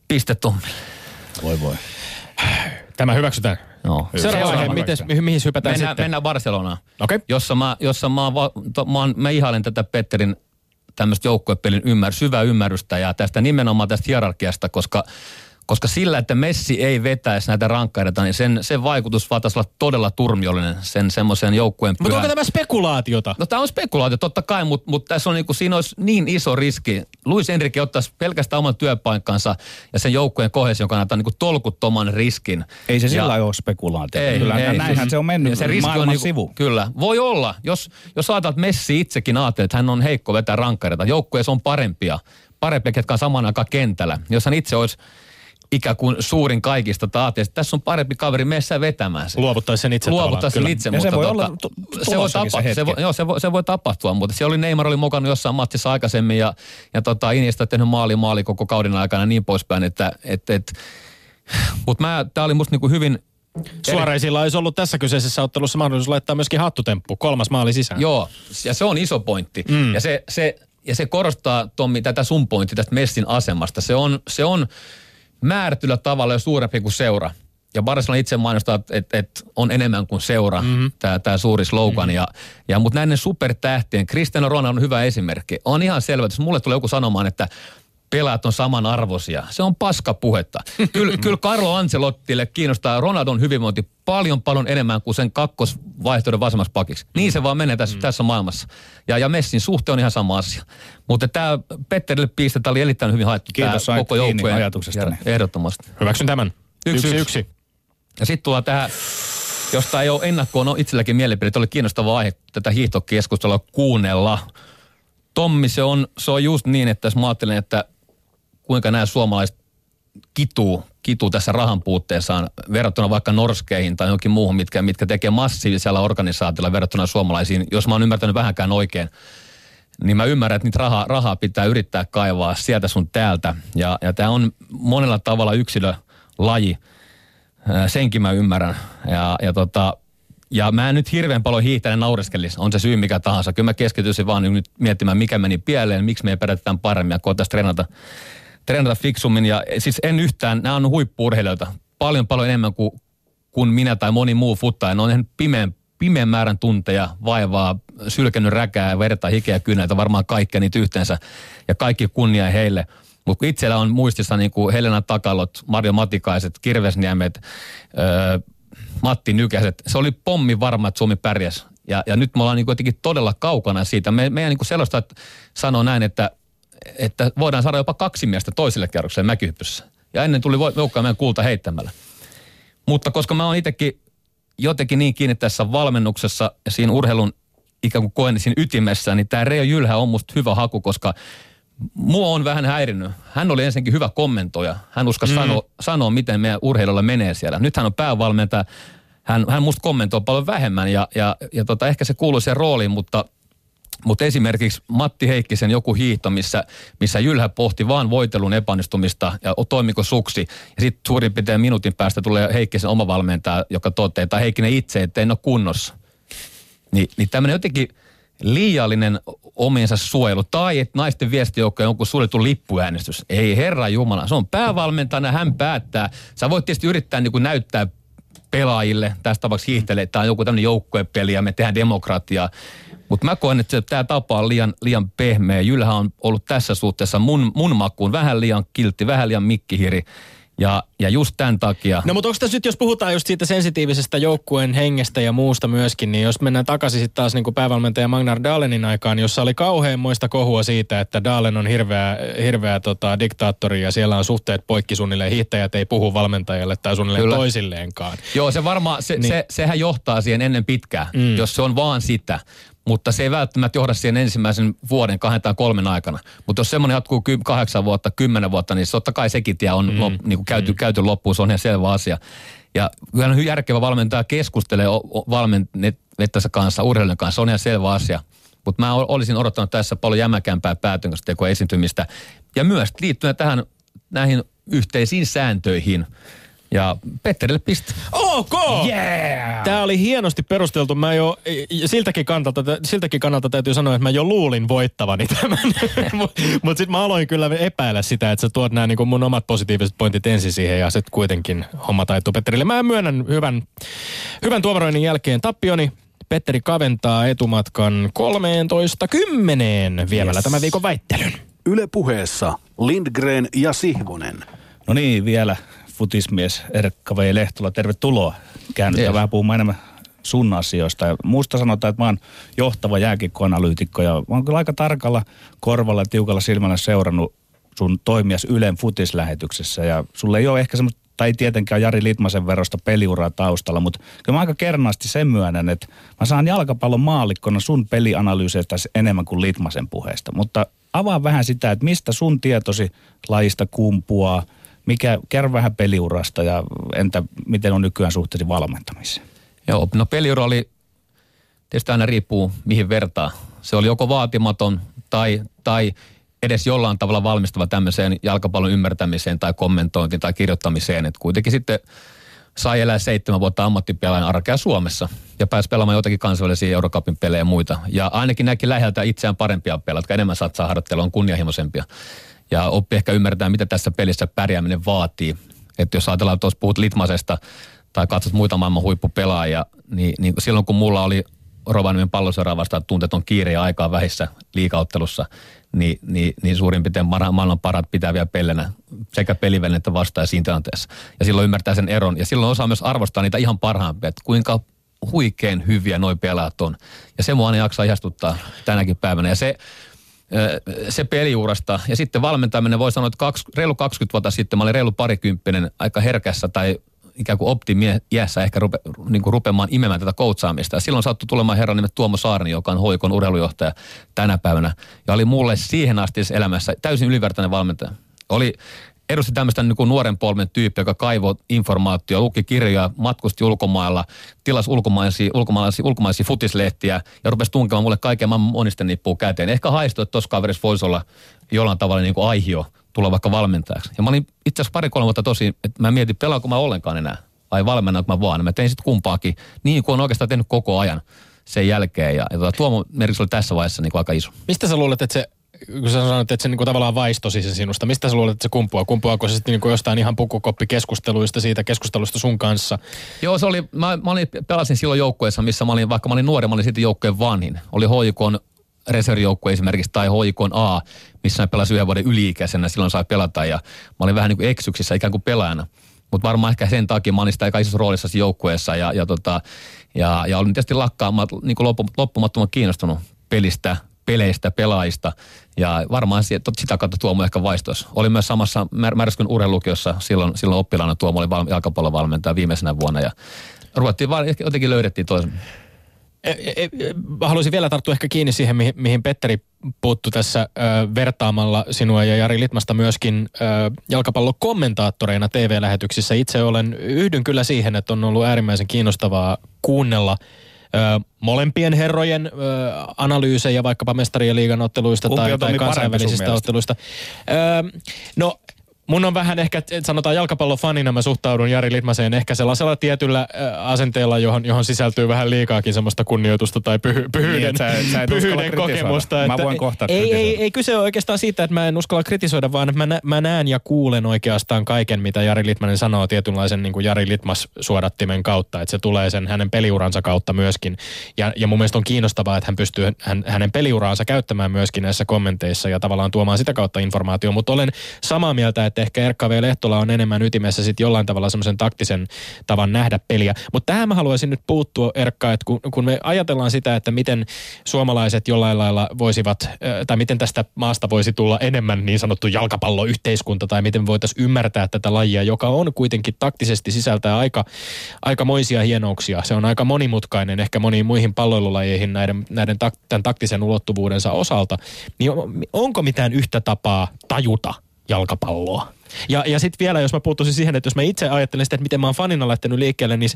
piste Tommille.
Voi voi.
Tämä hyväksytään.
Joo.
Seuraava aihe, mites, mihin, mihin hypätään
Mennään,
sitten?
mennään Barcelonaan.
Okei.
Jossa mä, jossa mä, va, to, mä, oon, mä ihailen tätä Petterin tämmöistä joukkuepelin ymmär, syvää ymmärrystä ja tästä nimenomaan tästä hierarkiasta, koska koska sillä, että Messi ei vetäisi näitä rankkareita, niin sen, sen vaikutus vaataisi olla todella turmiollinen sen semmoisen joukkueen
Mutta onko tämä spekulaatiota?
No tämä on spekulaatio totta kai, mutta mut tässä on niinku, siinä olisi niin iso riski. Luis Enrique ottaisi pelkästään oman työpaikkansa ja sen joukkueen kohesion kannalta niinku tolkuttoman riskin.
Ei se
Ja-
sillä ole spekulaatio. Kyllä,
ei.
näinhän se on mennyt
Ja se riski on niinku,
sivu.
Kyllä, voi olla. Jos, jos ajatellaan, että Messi itsekin ajattelee, että hän on heikko vetää rankkareita, joukkueessa on parempia, parempia, ketkä on saman aikaan kentällä. Jos hän itse olisi ikään kuin suurin kaikista taati. Tässä on parempi kaveri, mene sä vetämään sen.
Luovuttaisi sen itse
Luovuttaa sen itse, mutta
se voi
tota,
tu-
se, voi
se
tapa, se,
hetki.
voi, joo, se, voi, se voi tapahtua, mutta siellä oli Neymar oli mukana jossain matsissa aikaisemmin ja, ja tota, Iniesta tehnyt maali maali koko kauden aikana ja niin poispäin, että et, et, mutta tämä oli musta niinku hyvin
Suoreisilla olisi ollut tässä kyseisessä ottelussa mahdollisuus laittaa myöskin hattutemppu, kolmas maali sisään.
Joo, ja se on iso pointti. Mm. Ja, se, se, ja se korostaa, Tommi, tätä sun pointti tästä Messin asemasta. Se on, se on määrätyllä tavalla jo suurempi kuin seura. Ja Barcelona itse mainostaa, että et, et on enemmän kuin seura, mm-hmm. tämä suuri slogan. Mm-hmm. Ja, ja, mutta näiden supertähtien, Cristiano Ronaldo on hyvä esimerkki. On ihan selvä, että jos mulle tulee joku sanomaan, että pelaat on samanarvoisia. Se on paskapuhetta. Kyllä, kyllä Carlo Ancelottille kiinnostaa Ronaldon hyvinvointi paljon paljon enemmän kuin sen kakkosvaihtoehdon vasemmaksi pakiksi. Niin se vaan menee tässä, mm. tässä maailmassa. Ja, ja Messin suhteen on ihan sama asia. Mutta tämä Petterille piste, tämä oli erittäin hyvin haettu.
Kiitos,
tää koko joukkueen
ajatuksestani.
Ehdottomasti.
Hyväksyn tämän.
Yksi,
yksi.
yksi.
yksi.
Ja sitten tullaan tähän, josta ei ole ennakkoon on itselläkin mielipide. Oli kiinnostava aihe tätä hiihtokeskustelua kuunnella. Tommi, se on, se on just niin, että jos mä ajattelen, että kuinka nämä suomalaiset kituu, kituu tässä rahan puutteessaan verrattuna vaikka Norskeihin tai johonkin muuhun, mitkä, mitkä tekee massiivisella organisaatiolla verrattuna suomalaisiin. Jos mä oon ymmärtänyt vähänkään oikein, niin mä ymmärrän, että niitä rahaa, rahaa pitää yrittää kaivaa sieltä sun täältä. Ja, ja tämä on monella tavalla yksilölaji. Senkin mä ymmärrän. Ja, ja, tota, ja mä en nyt hirveän paljon hiihtänyt naureskelisi, on se syy mikä tahansa. Kyllä mä keskityisin vaan nyt miettimään, mikä meni pieleen, miksi me ei paremmin ja koetaan treenata, treenata fiksummin. Ja siis en yhtään, nämä on huippuurheilijoita. Paljon paljon enemmän kuin, kuin minä tai moni muu futtaja. Ne on ihan pimeän, pimeän määrän tunteja, vaivaa, sylkenyt räkää, verta, hikeä ja kyyneltä, varmaan kaikkea niitä yhteensä. Ja kaikki kunnia heille. Mutta itsellä on muistissa niin kuin Helena Takalot, Marjo Matikaiset, Kirvesniemet, öö, Matti Nykäset. Se oli pommi varma, että Suomi pärjäs. Ja, ja nyt me ollaan niin kuitenkin todella kaukana siitä. Me, meidän niin sellaista sanoo näin, että, että voidaan saada jopa kaksi miestä toiselle kerrokselle mäkihyppyssä. Ja ennen tuli joukkoja meidän kulta heittämällä. Mutta koska mä oon itsekin jotenkin niin kiinni tässä valmennuksessa ja siinä urheilun ikään kuin koen siinä ytimessä, niin tämä Reijo Jylhä on musta hyvä haku, koska mua on vähän häirinnyt. Hän oli ensinnäkin hyvä kommentoija. Hän uskasi mm. sanoa, sanoa, miten meidän urheilulla menee siellä. Nyt hän on päävalmentaja. Hän, hän musta kommentoi paljon vähemmän ja, ja, ja tota, ehkä se kuuluu sen rooliin, mutta mutta esimerkiksi Matti Heikkisen joku hiihto, missä, missä Jylhä pohti vaan voitelun epäonnistumista ja toimiko suksi. Ja sitten suurin piirtein minuutin päästä tulee Heikkisen oma valmentaja, joka toteaa, tai Heikkinen itse, että en ole kunnossa. Ni, niin tämmöinen jotenkin liiallinen omiensa suojelu tai että naisten viestijoukko on jonkun suljettu lippuäänestys. Ei herra Jumala, se on päävalmentajana, hän päättää. Sä voit tietysti yrittää niin kuin näyttää pelaajille, tässä tapauksessa hiihtelee, että tämä on joku tämmöinen joukkuepeli ja me tehdään demokratiaa. Mutta mä koen, että tämä tapa on liian, liian pehmeä. Jylhä on ollut tässä suhteessa mun, mun makuun vähän liian kiltti, vähän liian mikkihiri. Ja, ja just tämän takia...
No mutta onko tässä nyt, jos puhutaan just siitä sensitiivisestä joukkueen hengestä ja muusta myöskin, niin jos mennään takaisin sitten taas niin kuin päävalmentaja Magnar Dalenin aikaan, jossa oli kauhean muista kohua siitä, että Dalen on hirveä, hirveä tota, diktaattori ja siellä on suhteet poikki suunnilleen, hiihtäjät ei puhu valmentajalle tai suunnilleen
Kyllä.
toisilleenkaan.
Joo, se varmaan, se, niin. se, sehän johtaa siihen ennen pitkää, mm. jos se on vaan sitä. Mutta se ei välttämättä johda siihen ensimmäisen vuoden, kahden tai kolmen aikana. Mutta jos semmoinen jatkuu ky- kahdeksan vuotta, kymmenen vuotta, niin totta kai sekin tie on mm. lop, niin kuin käyty, mm. käyty loppuun, se on ihan selvä asia. Ja kyllä on järkevä valmentaja keskustelee valmennettaessa kanssa, urheilijan kanssa, se on ihan selvä asia. Mutta mä olisin odottanut tässä paljon jämäkämpää päätöksentekoa esiintymistä. Ja myös liittyen tähän näihin yhteisiin sääntöihin. Ja Petterille piste.
Ok!
Yeah!
Tämä oli hienosti perusteltu. Mä jo, siltäkin, kannalta, siltäkin kannalta täytyy sanoa, että mä jo luulin voittavani tämän. Mutta mut sitten mä aloin kyllä epäillä sitä, että sä tuot nämä niin mun omat positiiviset pointit ensin siihen ja sitten kuitenkin homma taittuu Petterille. Mä myönnän hyvän, hyvän tuomaroinnin jälkeen tappioni. Petteri kaventaa etumatkan 13.10 viemällä
Yes.
tämän viikon väittelyn.
Yle puheessa Lindgren ja Sihvonen.
No niin, vielä futismies Erkka V. Lehtola, tervetuloa. Käännytään
Yes.
vähän puhumaan enemmän sun asioista. Ja muusta sanotaan, että mä oon johtava jääkikkoanalyytikko ja mä oon kyllä aika tarkalla korvalla ja tiukalla silmällä seurannut sun toimias Ylen futislähetyksessä. Ja sulle ei ole ehkä semmoista, tai ei tietenkään Jari Litmasen verosta peliuraa taustalla, mutta kyllä mä aika kernaasti sen myönnän, että mä saan jalkapallon maalikkona sun pelianalyyseistä enemmän kuin Litmasen puheesta. Mutta avaa vähän sitä, että mistä sun tietosi lajista kumpuaa, Mikä, kerro vähän peliurasta ja entä miten on nykyään suhteesi valmentamiseen?
Joo, no peliura oli, tietysti aina riippuu mihin vertaa. Se oli joko vaatimaton tai, tai edes jollain tavalla valmistava tämmöiseen jalkapallon ymmärtämiseen tai kommentointiin tai kirjoittamiseen. Että kuitenkin sitten sai elää seitsemän vuotta ammattipelaajan arkea Suomessa ja pääsi pelaamaan jotakin kansainvälisiä Eurocupin pelejä ja muita. Ja ainakin näki läheltä itseään parempia pelaajia, jotka enemmän satsaa harjoittelua, on kunnianhimoisempia. Ja oppi ehkä ymmärtää, mitä tässä pelissä pärjääminen vaatii. Että jos ajatellaan, että puhut Litmasesta tai katsot muita maailman huippupelaajia, niin, niin silloin kun mulla oli Rovaniemen palloseuraa vastaan tunteton kiire ja aikaa vähissä liikauttelussa, niin, niin, niin suurin piirtein maailman parat pitää vielä pellenä sekä pelivälinettä vastaan ja siinä tilanteessa. Ja silloin ymmärtää sen eron. Ja silloin osaa myös arvostaa niitä ihan parhaimpia, että kuinka huikein hyviä noi pelaajat on. Ja se mua aina jaksaa ihastuttaa tänäkin päivänä. Ja se, se peliurasta. Ja sitten valmentaminen voi sanoa, että kaksi, reilu 20 vuotta sitten mä olin reilu parikymppinen aika herkässä tai ikään kuin optimiässä ehkä rupe, niin kuin rupeamaan imemään tätä koutsaamista. Ja silloin sattui tulemaan herran nimet Tuomo Saarni, joka on hoikon urheilujohtaja tänä päivänä. Ja oli mulle siihen asti elämässä täysin ylivertainen valmentaja. Oli edusti tämmöistä niin kuin nuoren polven tyyppi, joka kaivoi informaatio, luki kirjoja, matkusti ulkomailla, tilasi ulkomaisia, ulkomaisia, ulkomaisia futislehtiä ja rupesi tunkemaan mulle kaiken maailman monisten nippuu käteen. Ehkä haistoi, että tuossa kaverissa voisi olla jollain tavalla niin kuin aihio tulla vaikka valmentajaksi. Ja mä olin itse asiassa pari-kolme vuotta tosi, että mä mietin, pelaanko mä ollenkaan enää vai valmennanko mä vaan. Mä tein sitten kumpaakin niin kuin on oikeastaan tehnyt koko ajan sen jälkeen. Ja, ja tuota, tuo merkitys oli tässä vaiheessa niin kuin aika iso.
Mistä sä luulet, että se kun sä sanoit, että se niin kuin tavallaan vaistosi se sinusta, mistä sä luulet, että se kumpuaa? Kumpuaako se sitten niin kuin jostain ihan pukukoppikeskusteluista siitä keskustelusta sun kanssa?
Joo, se oli, mä, mä olin, pelasin silloin joukkueessa, missä mä olin, vaikka mä olin nuori, mä olin sitten joukkueen vanhin. Oli hoikon reservijoukkue esimerkiksi tai hoikon A, missä mä pelasin yhden vuoden yliikäisenä, silloin sai pelata ja mä olin vähän niin kuin eksyksissä ikään kuin pelaajana. Mutta varmaan ehkä sen takia mä olin sitä aika isossa roolissa joukkueessa ja, ja, tota, ja, ja olin tietysti lakkaamaan niin loppumattoman kiinnostunut pelistä, peleistä, pelaajista. Ja varmaan sitä kautta Tuomo ehkä vaistoisi. Oli myös samassa Märskyn urheilukiossa silloin, silloin oppilaana Tuomo oli val, jalkapallovalmentaja viimeisenä vuonna. Ja ruvettiin vaan, jotenkin löydettiin toisen.
E, e, e, haluaisin vielä tarttua ehkä kiinni siihen, mihin, mihin Petteri puuttu tässä ö, vertaamalla sinua ja Jari Litmasta myöskin ö, jalkapallokommentaattoreina TV-lähetyksissä. Itse olen, yhdyn kyllä siihen, että on ollut äärimmäisen kiinnostavaa kuunnella ö, molempien herrojen ö, analyysejä vaikkapa mestarien liigan otteluista tai, tai kansainvälisistä otteluista. Ö, no mun on vähän ehkä, sanotaan jalkapallofanina mä suhtaudun Jari Litmaseen ehkä sellaisella tietyllä asenteella, johon, johon sisältyy vähän liikaakin semmoista kunnioitusta tai pyhy, pyhyyden, niin, sä, sä pyhyyden kokemusta.
Että mä voin kohta
ei, ei, ei kyse ole oikeastaan siitä, että mä en uskalla kritisoida, vaan että mä, nä, mä näen ja kuulen oikeastaan kaiken, mitä Jari Litmanen sanoo tietynlaisen niin kuin Jari Litmas-suodattimen kautta, että se tulee sen hänen peliuransa kautta myöskin. Ja, ja mun mielestä on kiinnostavaa, että hän pystyy hän, hänen peliuraansa käyttämään myöskin näissä kommenteissa ja tavallaan tuomaan sitä kautta informaatiota, mutta olen samaa mieltä, että että ehkä Erkka V. Lehtola on enemmän ytimessä sitten jollain tavalla semmoisen taktisen tavan nähdä peliä. Mutta tähän mä haluaisin nyt puuttua Erkka, että kun, kun me ajatellaan sitä, että miten suomalaiset jollain lailla voisivat, tai miten tästä maasta voisi tulla enemmän niin sanottu jalkapalloyhteiskunta, tai miten voitaisiin ymmärtää tätä lajia, joka on kuitenkin taktisesti sisältää aika, aikamoisia hienouksia. Se on aika monimutkainen ehkä moniin muihin palloilulajeihin näiden, näiden tämän taktisen ulottuvuudensa osalta. Niin onko mitään yhtä tapaa tajuta jalkapalloa. Ja, ja sitten vielä, jos mä puuttuisin siihen, että jos mä itse ajattelen sitä, että miten mä oon fanina lähtenyt liikkeelle, niin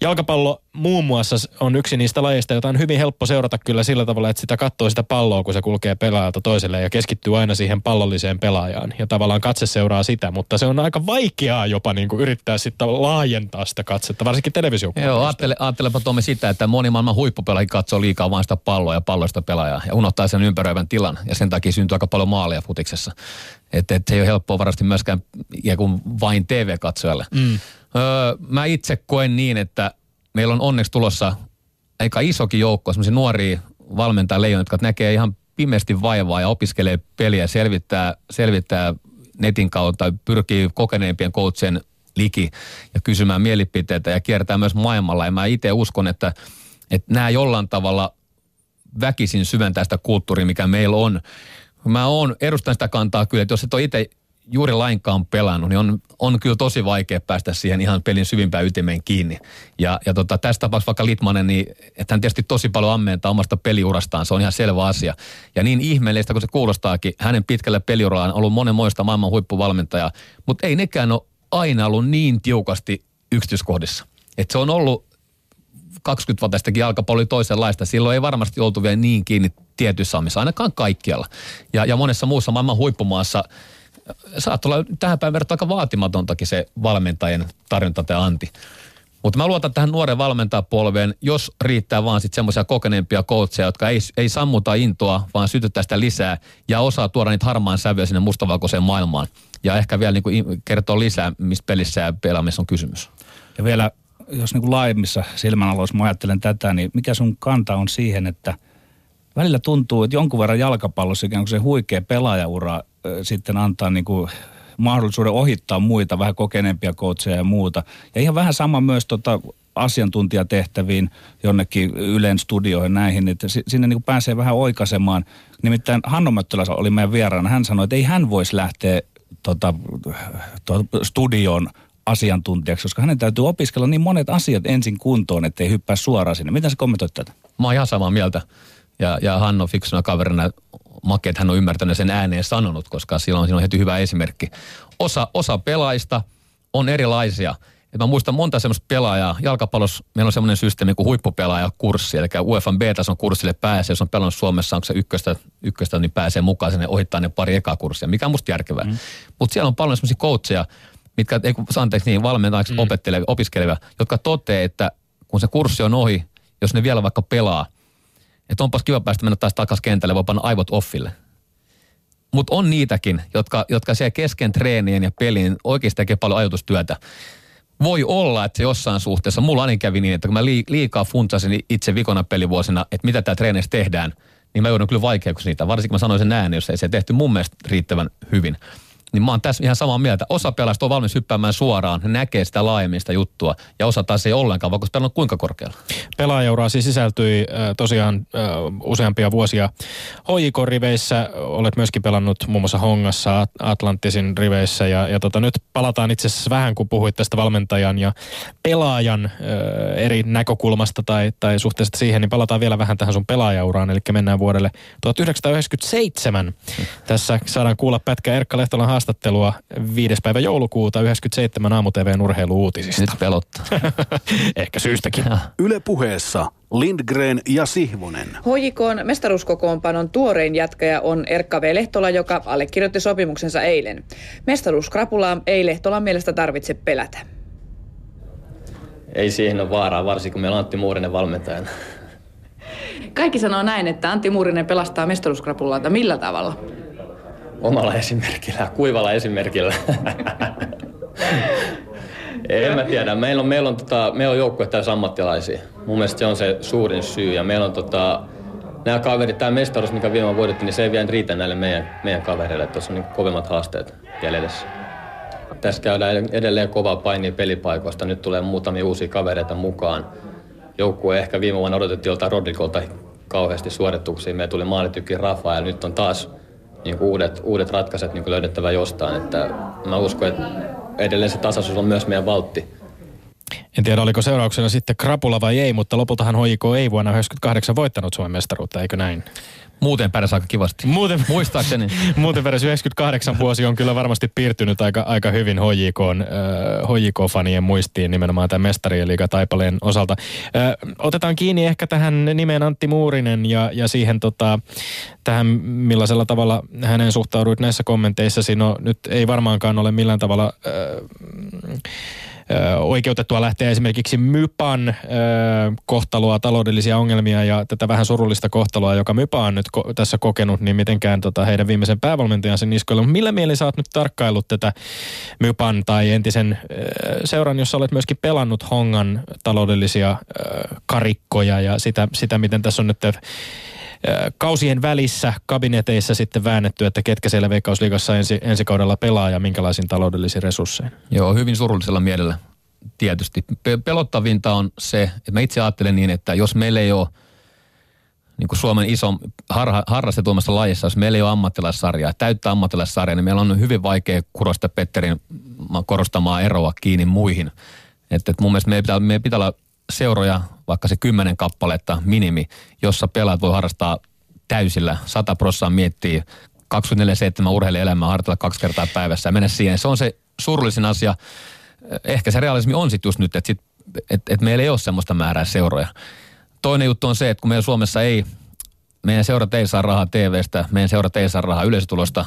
Jalkapallo muun muassa on yksi niistä lajeista, jota on hyvin helppo seurata kyllä sillä tavalla, että sitä katsoo sitä palloa, kun se kulkee pelaajalta toiselle ja keskittyy aina siihen pallolliseen pelaajaan. Ja tavallaan katse seuraa sitä, mutta se on aika vaikeaa jopa niin kuin yrittää sitten laajentaa sitä katsetta, varsinkin televisio.
Joo, ajattele, ajattelepa Tomi sitä, että moni maailman huippupelaaja katsoo liikaa vain sitä palloa ja palloista pelaajaa ja unohtaa sen ympäröivän tilan. Ja sen takia syntyy aika paljon maaleja futiksessa. Että et se ei ole helppoa varmasti myöskään kuin vain TV-katsojalle. Mm. Öö, mä itse koen niin, että meillä on onneksi tulossa aika isokin joukko semmoisia nuoria valmentajia leijonia, jotka näkee ihan pimeästi vaivaa ja opiskelee peliä, selvittää, selvittää netin kautta, pyrkii kokeneempien coachien liki ja kysymään mielipiteitä ja kiertää myös maailmalla. Ja mä itse uskon, että, että nämä jollain tavalla väkisin syventää sitä kulttuuria, mikä meillä on. Mä oon, edustan sitä kantaa kyllä, että jos et ole itse juuri lainkaan pelannut, niin on, on kyllä tosi vaikea päästä siihen ihan pelin syvimpään ytimeen kiinni. Ja, ja tota, tässä tapauksessa vaikka Litmanen, niin että hän tietysti tosi paljon ammentaa omasta peliurastaan, se on ihan selvä asia. Ja niin ihmeellistä kuin se kuulostaakin, hänen pitkällä peliurallaan on ollut monenmoista maailman huippuvalmentajaa, mutta ei nekään ole aina ollut niin tiukasti yksityiskohdissa. Et se on ollut 20-vuoteistakin jalkapallo oli toisenlaista. Silloin ei varmasti oltu vielä niin kiinni tietyissä ammissa, ainakaan kaikkialla. Ja, ja monessa muussa maailman huippumaassa saattaa olla tähän päivään verrattuna aika vaatimatontakin se valmentajien tarjonta tai anti. Mutta mä luotan tähän nuoren valmentajapolveen, jos riittää vaan sitten semmoisia kokeneempia coacheja, jotka ei, ei sammuta intoa, vaan sytyttää sitä lisää ja osaa tuoda niitä harmaan sävyjä sinne mustavalkoiseen maailmaan. Ja ehkä vielä niin kertoo lisää, mistä pelissä ja pelaamissa on kysymys.
Ja vielä, jos niin kuin laajemmissa silmänaloissa mä ajattelen tätä, niin mikä sun kanta on siihen, että välillä tuntuu, että jonkun verran jalkapallossa ikään kuin se huikea pelaajaura sitten antaa niin kuin mahdollisuuden ohittaa muita, vähän kokeneempia coacheja ja muuta. Ja ihan vähän sama myös tota asiantuntijatehtäviin jonnekin Ylen studioihin näihin, että sinne niin kuin pääsee vähän oikaisemaan. Nimittäin Hanno Möttölä oli meidän vieraana. Hän sanoi, että ei hän voisi lähteä tota, to, studioon asiantuntijaksi, koska hänen täytyy opiskella niin monet asiat ensin kuntoon, ettei hyppää suoraan sinne. Miten sä kommentoit tätä?
Mä oon ihan samaa mieltä. Ja, ja Hanno fiksuna kaverina makea, että hän on ymmärtänyt sen ääneen sanonut, koska silloin, silloin on heti hyvä esimerkki. Osa, osa pelaajista on erilaisia. Et mä muistan monta semmoista pelaajaa. Jalkapallossa meillä on semmoinen systeemi kuin huippupelaajakurssi, eli UEFA B-tason kurssille pääsee, jos on pelannut Suomessa, onko se ykköstä, ykköstä niin pääsee mukaan sinne ohittaa ne pari ekaa kurssia, mikä on musta järkevää. Mm. Mutta siellä on paljon semmoisia coacheja, mitkä, ei anteeksi niin, valmentajaksi mm. opettelevia, opiskelevia, jotka toteaa, että kun se kurssi on ohi, jos ne vielä vaikka pelaa, että onpas kiva päästä mennä taas takaisin kentälle, voi panna aivot offille. Mutta on niitäkin, jotka, jotka siellä kesken treenien ja pelin oikeasti tekee paljon ajatustyötä. Voi olla, että jossain suhteessa, mulla ainakin kävi niin, että kun mä liikaa funtsasin itse vikona pelivuosina, että mitä tämä treenissä tehdään, niin mä joudun kyllä vaikeaksi niitä. Varsinkin mä sanoin sen näin, jos ei se tehty mun mielestä riittävän hyvin niin mä oon tässä ihan samaa mieltä. Osa pelaajista on valmis hyppäämään suoraan, näkee sitä laajemmin sitä juttua, ja osa taas ei ollenkaan, vaikka on kuinka korkealla.
Pelaajaura siis sisältyi äh, tosiaan äh, useampia vuosia HJK-riveissä. Olet myöskin pelannut muun muassa Hongassa, Atlantisin riveissä, ja, ja tota, nyt palataan itse asiassa vähän, kun puhuit tästä valmentajan ja pelaajan äh, eri näkökulmasta tai, tai suhteesta siihen, niin palataan vielä vähän tähän sun pelaajauraan, eli mennään vuodelle 1997. Tässä saadaan kuulla pätkä Erkka Lehtolan haastattelua 5. päivä joulukuuta 97 aamu TVn urheiluutisista.
Nyt pelottaa.
Ehkä syystäkin.
Yle puheessa Lindgren ja Sihvonen.
HJKn mestaruuskokoonpanon tuorein jatkaja on Erkka V. Lehtola, joka allekirjoitti sopimuksensa eilen. Mestaruuskrapulaa ei Lehtolan mielestä tarvitse pelätä.
Ei siihen ole vaaraa, varsinkin kun meillä on Antti Muurinen valmentajana.
Kaikki sanoo näin, että Antti Muurinen pelastaa mestaruuskrapulaa. Millä tavalla?
Omalla esimerkillä, kuivalla esimerkillä. en mä tiedä. Meillä on, meillä on, tota, meillä on joukkue täysin ammattilaisia. Mun mielestä se on se suurin syy. Ja meillä on tota, nämä kaverit, tämä mestaruus, mikä viime voitettiin, niin se ei vielä riitä näille meidän, meidän kavereille. Tuossa on niin kovemmat haasteet jäljellä. Tässä käydään edelleen kovaa painia pelipaikoista. Nyt tulee muutamia uusia kavereita mukaan. Joukkue ehkä viime vuonna odotettiin joltain Rodrikolta kauheasti suorituksia. Meillä tuli maalitykki Rafa ja nyt on taas niin uudet, uudet ratkaisut niin löydettävä jostain. Että mä uskon, että edelleen se tasaisuus on myös meidän valtti.
En tiedä, oliko seurauksena sitten krapula vai ei, mutta lopultahan HJK ei vuonna 1998 voittanut Suomen mestaruutta, eikö näin?
Muuten pärjäs aika kivasti.
Muuten,
Muistaakseni.
muuten pärjäs 98 vuosi on kyllä varmasti piirtynyt aika, aika hyvin HJK, äh, HJK-fanien muistiin nimenomaan tämän mestarien liiga Taipaleen osalta. Äh, otetaan kiinni ehkä tähän nimeen Antti Muurinen ja, ja siihen tota, tähän millaisella tavalla hänen suhtauduit näissä kommenteissa. No nyt ei varmaankaan ole millään tavalla... Äh, oikeutettua lähteä esimerkiksi Mypan kohtaloa, taloudellisia ongelmia ja tätä vähän surullista kohtaloa, joka Mypa on nyt ko- tässä kokenut, niin mitenkään tota heidän viimeisen päävalmentajansa niskoilla. Millä mieli sä oot nyt tarkkaillut tätä Mypan tai entisen seuran, jossa olet myöskin pelannut Hongan taloudellisia karikkoja ja sitä, sitä miten tässä on nyt kausien välissä kabineteissa sitten väännetty, että ketkä siellä Veikkausliigassa ensi, ensi kaudella pelaa ja minkälaisin taloudellisiin resurssein.
Joo, hyvin surullisella mielellä tietysti. Pe- pelottavinta on se, että mä itse ajattelen niin, että jos meillä ei ole niin kuin Suomen iso harha, harrastetuimmassa lajissa, jos meillä ei ole ammattilaissarjaa, täyttä ammattilaissarjaa, niin meillä on hyvin vaikea kurosta Petterin korostamaa eroa kiinni muihin. Että et mun mielestä meidän pitää, meidän pitää olla seuroja, vaikka se kymmenen kappaletta minimi, jossa pelaat voi harrastaa täysillä, 100 prosenttia miettii 24-7 urheilijaelämää harjoitella kaksi kertaa päivässä ja mennä siihen. Se on se surullisin asia. Ehkä se realismi on sitten just nyt, että sit, et, et meillä ei ole semmoista määrää seuroja. Toinen juttu on se, että kun meillä Suomessa ei, meidän seurat ei saa rahaa TVstä, meidän seurat ei saa rahaa yleisötulosta,